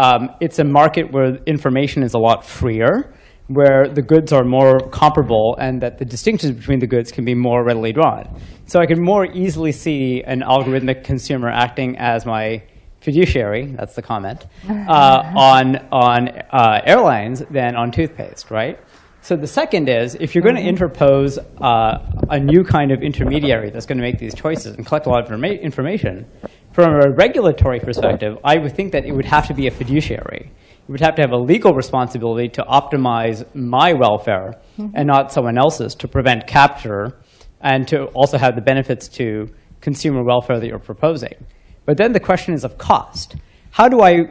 um, it's a market where information is a lot freer, where the goods are more comparable and that the distinctions between the goods can be more readily drawn. So I can more easily see an algorithmic consumer acting as my fiduciary, that's the comment, (laughs) uh, on, on uh, airlines than on toothpaste, right? So the second is, if you're going to interpose uh, a new kind of intermediary that's going to make these choices and collect a lot of informa information, from a regulatory perspective, I would think that it would have to be a fiduciary. It would have to have a legal responsibility to optimize my welfare mm -hmm. and not someone else's to prevent capture and to also have the benefits to consumer welfare that you're proposing. But then the question is of cost. How, do I,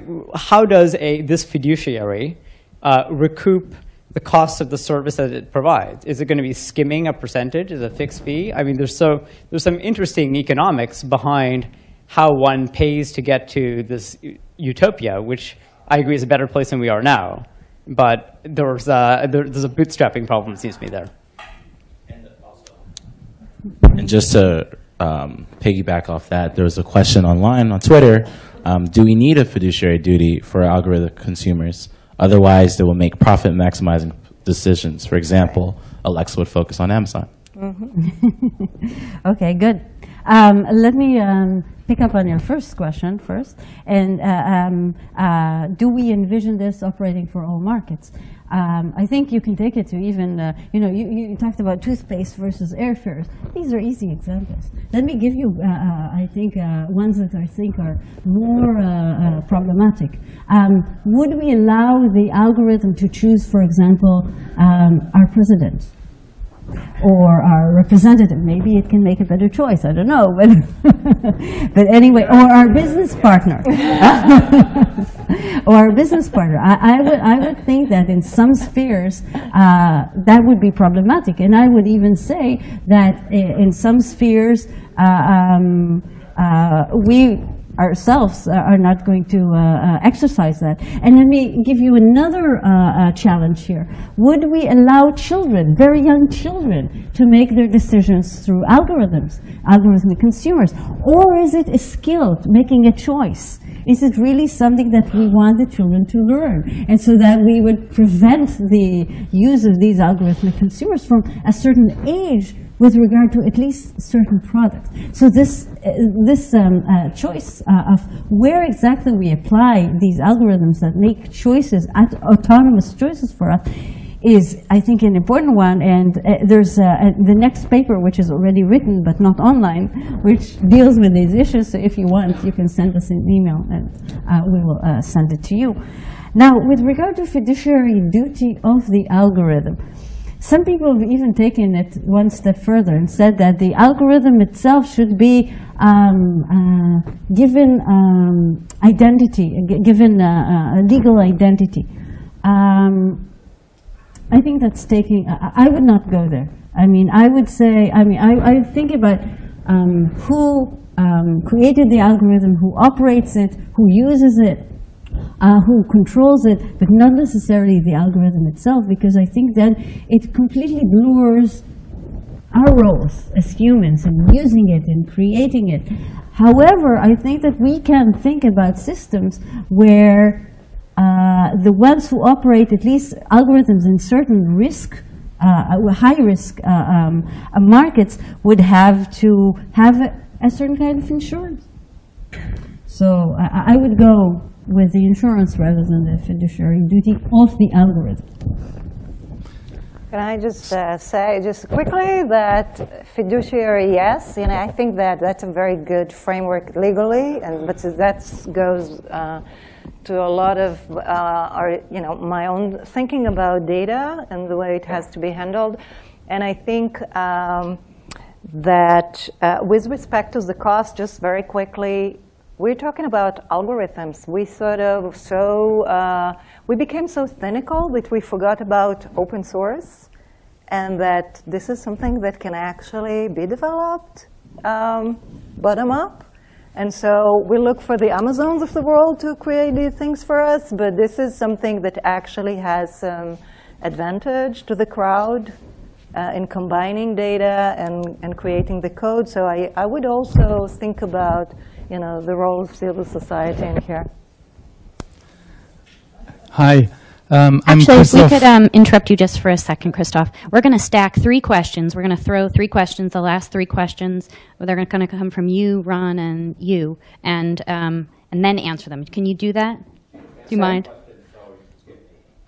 how does a, this fiduciary uh, recoup the cost of the service that it provides? Is it going to be skimming a percentage as a fixed fee? I mean, there's, so, there's some interesting economics behind how one pays to get to this utopia, which I agree is a better place than we are now. But there's a, there's a bootstrapping problem, it seems to me, there. And just to um, piggyback off that, there was a question online on Twitter, um, do we need a fiduciary duty for algorithmic consumers? Otherwise, they will make profit maximizing decisions. For example, Alexa would focus on Amazon. Mm -hmm. (laughs) okay, good. Um, let me um, pick up on your first question first. And uh, um, uh, do we envision this operating for all markets? Um, I think you can take it to even, uh, you know, you, you, talked about toothpaste versus airfares. These are easy examples. Let me give you, uh, uh, I think, uh, ones that I think are more uh, problematic. Um, would we allow the algorithm to choose, for example, um, our president? Or our representative. Maybe it can make a better choice. I don't know, but (laughs) but anyway, or our business partner, (laughs) or our business partner. I, I would I would think that in some spheres uh, that would be problematic, and I would even say that i- in some spheres uh, um, uh, we ourselves are not going to uh, uh, exercise that. And let me give you another uh, challenge here. Would we allow children, very young children, to make their decisions through algorithms, algorithmic consumers? Or is it a skill, making a choice? Is it really something that we want the children to learn? And so that we would prevent the use of these algorithmic consumers from a certain age with regard to at least certain products. So this, uh, this um, uh, choice uh, of where exactly we apply these algorithms that make choices, aut- autonomous choices for us, is, I think, an important one. And uh, there's uh, uh, the next paper, which is already written but not online, which deals with these issues. So if you want, you can send us an email and uh, we will uh, send it to you. Now, with regard to fiduciary duty of the algorithm, some people have even taken it one step further and said that the algorithm itself should be um, uh, given um, identity, given uh, uh, a legal identity. Um, I think that's taking, I, I would not go there. I mean, I would say, I mean, I, I think about um, who um, created the algorithm, who operates it, who uses it, uh, who controls it, but not necessarily the algorithm itself, because I think then it completely blurs our roles as humans in using it and creating it. However, I think that we can think about systems where uh, the ones who operate at least algorithms in certain risk, uh, high risk uh, um, uh, markets would have to have a, a certain kind of insurance. So I, I would go with the insurance rather than the fiduciary duty of the algorithm. Can I just uh, say just quickly that fiduciary, yes, you know, I think that that's a very good framework legally, and but that goes uh, to a lot of uh, our, you know, my own thinking about data and the way it has to be handled, and I think. Um, that uh, with respect to the cost, just very quickly, we're talking about algorithms. We sort of so uh, we became so cynical that we forgot about open source, and that this is something that can actually be developed um, bottom up. And so we look for the Amazons of the world to create these things for us, but this is something that actually has some advantage to the crowd uh, in combining data and, and creating the code. So I, I would also think about you know, the role of civil society in here. Hi. Um, I'm Actually, if we could um, interrupt you just for a second, Christoph. We're going to stack three questions. We're going to throw three questions, the last three questions. They're going to come from you, Ron, and you, and, um, and then answer them. Can you do that? Do you mind?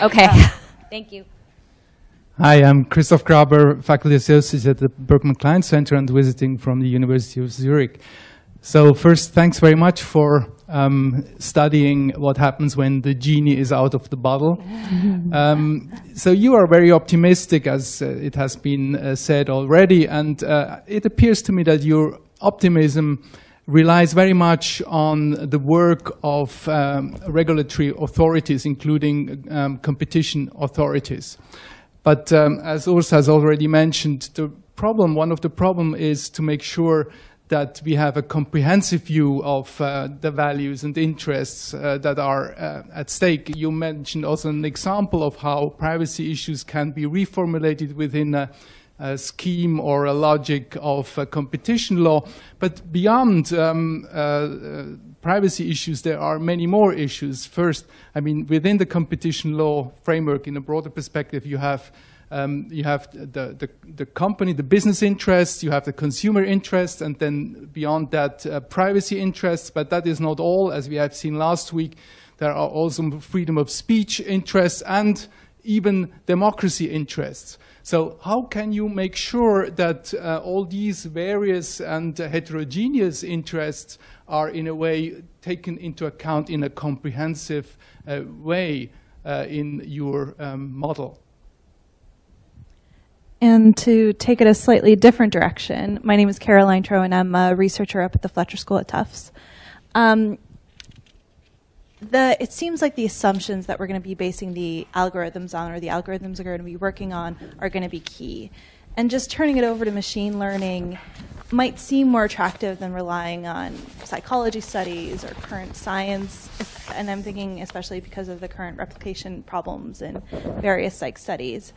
Okay. (laughs) Thank you. Hi, I'm Christoph Graber, faculty associate at the Berkman Klein Center and visiting from the University of Zurich. So first, thanks very much for um, studying what happens when the genie is out of the bottle. (laughs) Um, so you are very optimistic, as uh, it has been uh, said already, and uh, it appears to me that your optimism relies very much on the work of um, regulatory authorities, including um, competition authorities. But um, as Urs has already mentioned, the problem, one of the problem is to make sure that we have a comprehensive view of uh, the values and interests uh, that are uh, at stake. You mentioned also an example of how privacy issues can be reformulated within a, a scheme or a logic of uh, competition law. But beyond um, uh, uh, privacy issues, there are many more issues. First, I mean, within the competition law framework, in a broader perspective, you have um, you have the, the, the, company, the business interests, you have the consumer interests, and then beyond that, uh, privacy interests. But that is not all. As we have seen last week, there are also freedom of speech interests and even democracy interests. So how can you make sure that uh, all these various and uh, heterogeneous interests are in a way taken into account in a comprehensive uh, way uh, in your um, model? And to take it a slightly different direction, my name is Caroline Tro, and I'm a researcher up at the Fletcher School at Tufts. Um, the, it seems like the assumptions that we're going to be basing the algorithms on, or the algorithms we're going to be working on, are going to be key. And just turning it over to machine learning might seem more attractive than relying on psychology studies or current science. And I'm thinking especially because of the current replication problems in various psych studies.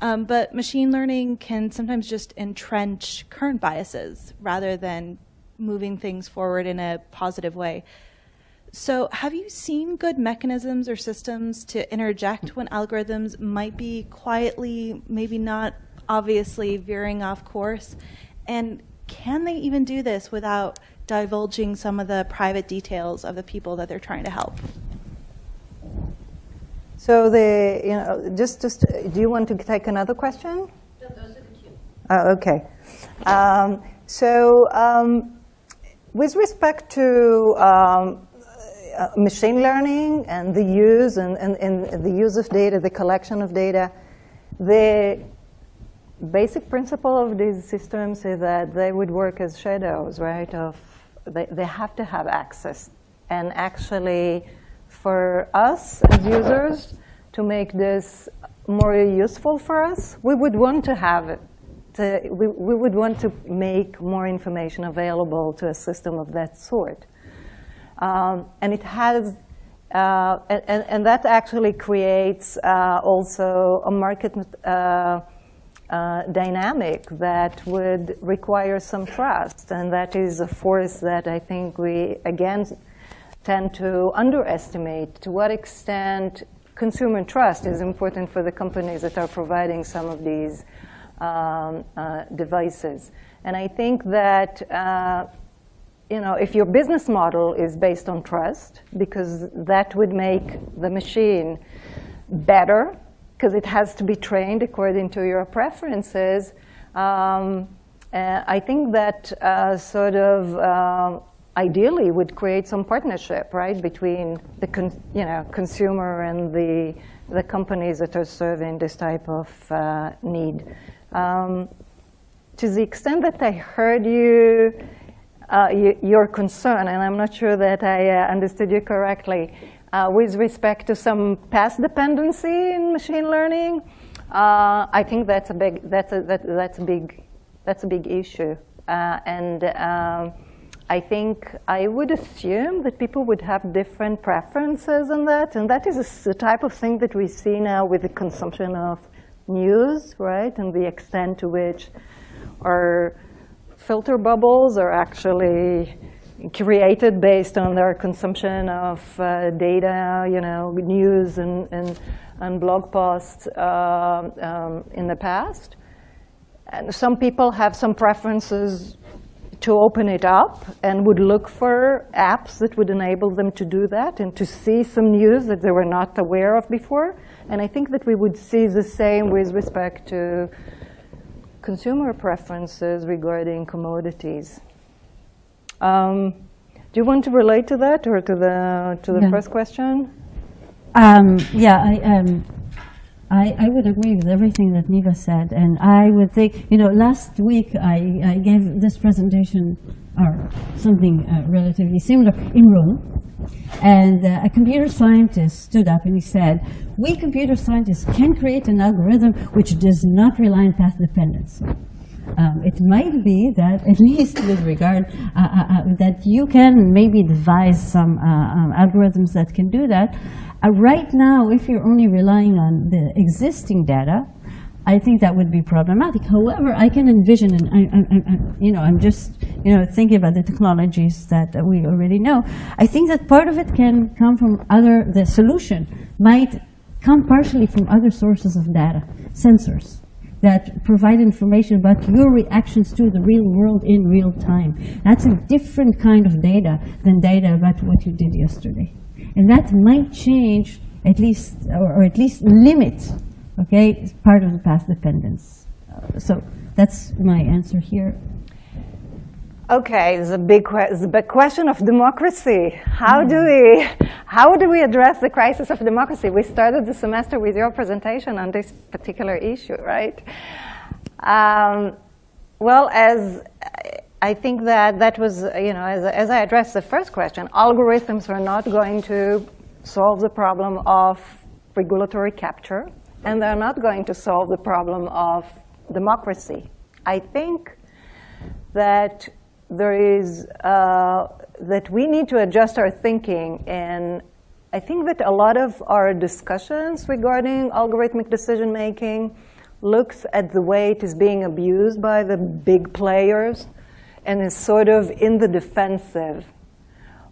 Um, but machine learning can sometimes just entrench current biases rather than moving things forward in a positive way. So, have you seen good mechanisms or systems to interject when algorithms might be quietly, maybe not obviously veering off course? And can they even do this without divulging some of the private details of the people that they're trying to help? So the you know just just do you want to take another question? No, those are the two. Oh, okay. Um, so um, with respect to um, uh, machine learning and the use and, and, and the use of data, the collection of data, the basic principle of these systems is that they would work as shadows, right? Of they, they have to have access. And actually, for us as users to make this more useful for us, we would want to have it. To, we, we would want to make more information available to a system of that sort. Um, and it has, uh, and, and, that actually creates uh, also a market uh, uh, dynamic that would require some trust. And that is a force that I think we, again, tend to underestimate. To what extent consumer trust is important for the companies that are providing some of these um, uh, devices. And I think that uh, you know, if your business model is based on trust, because that would make the machine better, because it has to be trained according to your preferences, um, uh, I think that uh, sort of uh, ideally would create some partnership, right, between the you know consumer and the the companies that are serving this type of uh, need. Um, to the extent that I heard you uh, your concern, and I'm not sure that I uh, understood you correctly, uh, with respect to some path dependency in machine learning. Uh, I think that's a big that's a that, that's a big that's a big issue, uh, and um, I think I would assume that people would have different preferences in that, and that is the type of thing that we see now with the consumption of news, right, and the extent to which our filter bubbles are actually created based on their consumption of uh, data, you know, news and, and, and blog posts uh, um, in the past. And some people have some preferences to open it up and would look for apps that would enable them to do that and to see some news that they were not aware of before. And I think that we would see the same with respect to consumer preferences regarding commodities. Um, do you want to relate to that or to the to the yeah. first question? Um, yeah, I, um, I, I would agree with everything that Niva said, and I would think you know last week I, I gave this presentation or something uh, relatively similar in Rome, and uh, a computer scientist stood up and he said, we computer scientists can create an algorithm which does not rely on path dependence. Um, it might be that, at least with regard, uh, uh, uh, that you can maybe devise some uh, um, algorithms that can do that. Right now, if you're only relying on the existing data, I think that would be problematic. However, I can envision, and I, I, I, you know, I'm just, you know, thinking about the technologies that we already know. I think that part of it can come from other. The solution might come partially from other sources of data, sensors that provide information about your reactions to the real world in real time. That's a different kind of data than data about what you did yesterday, and that might change at least, or, or at least limit Okay, part of the path dependence. So that's my answer here. Okay, it's a big, it's a big question of democracy. How do we, how do we address the crisis of democracy? We started the semester with your presentation on this particular issue, right? Um, well, as I think that that was, you know, as, as I addressed the first question, algorithms are not going to solve the problem of regulatory capture, and they're not going to solve the problem of democracy. I think that there is uh, that we need to adjust our thinking, and I think that a lot of our discussions regarding algorithmic decision making looks at the way it is being abused by the big players and is sort of in the defensive.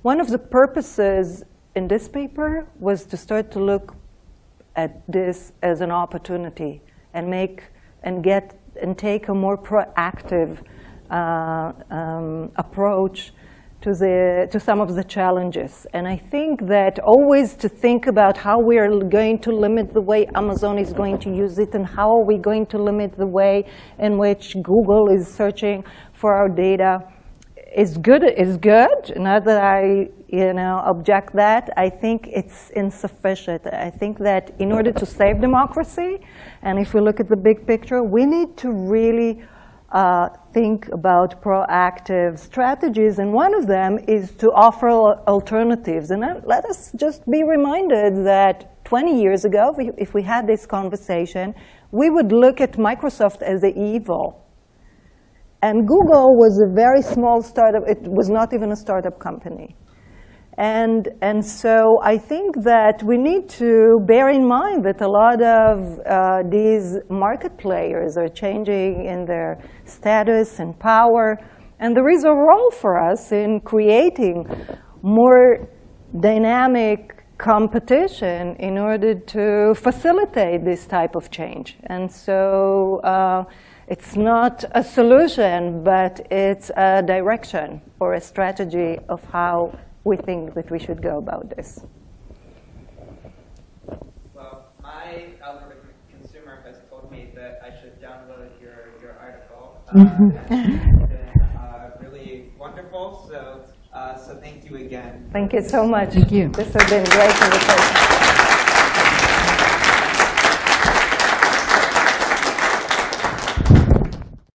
One of the purposes in this paper was to start to look at this as an opportunity and make and get and take a more proactive um, approach to, the, to some of the challenges. And I think that always to think about how we are going to limit the way Amazon is going to use it and how are we going to limit the way in which Google is searching for our data is good. Is good. Not that I, you know, object that. I think it's insufficient. I think that in order to save democracy, and if we look at the big picture, we need to really uh, think about proactive strategies, and one of them is to offer alternatives. And let us just be reminded that 20 years ago, if we had this conversation, we would look at Microsoft as the evil. And Google was a very small startup. It was not even a startup company. And, and so I think that we need to bear in mind that a lot of uh, these market players are changing in their status and power. And there is a role for us in creating more dynamic competition in order to facilitate this type of change. And so uh, it's not a solution, but it's a direction or a strategy of how we think that we should go about this? Well, my algorithmic consumer has told me that I should download your, your article. (laughs) Uh, it's been uh, really wonderful. So, uh, so thank you again. Thank you so much. Thank you. This has been great conversation.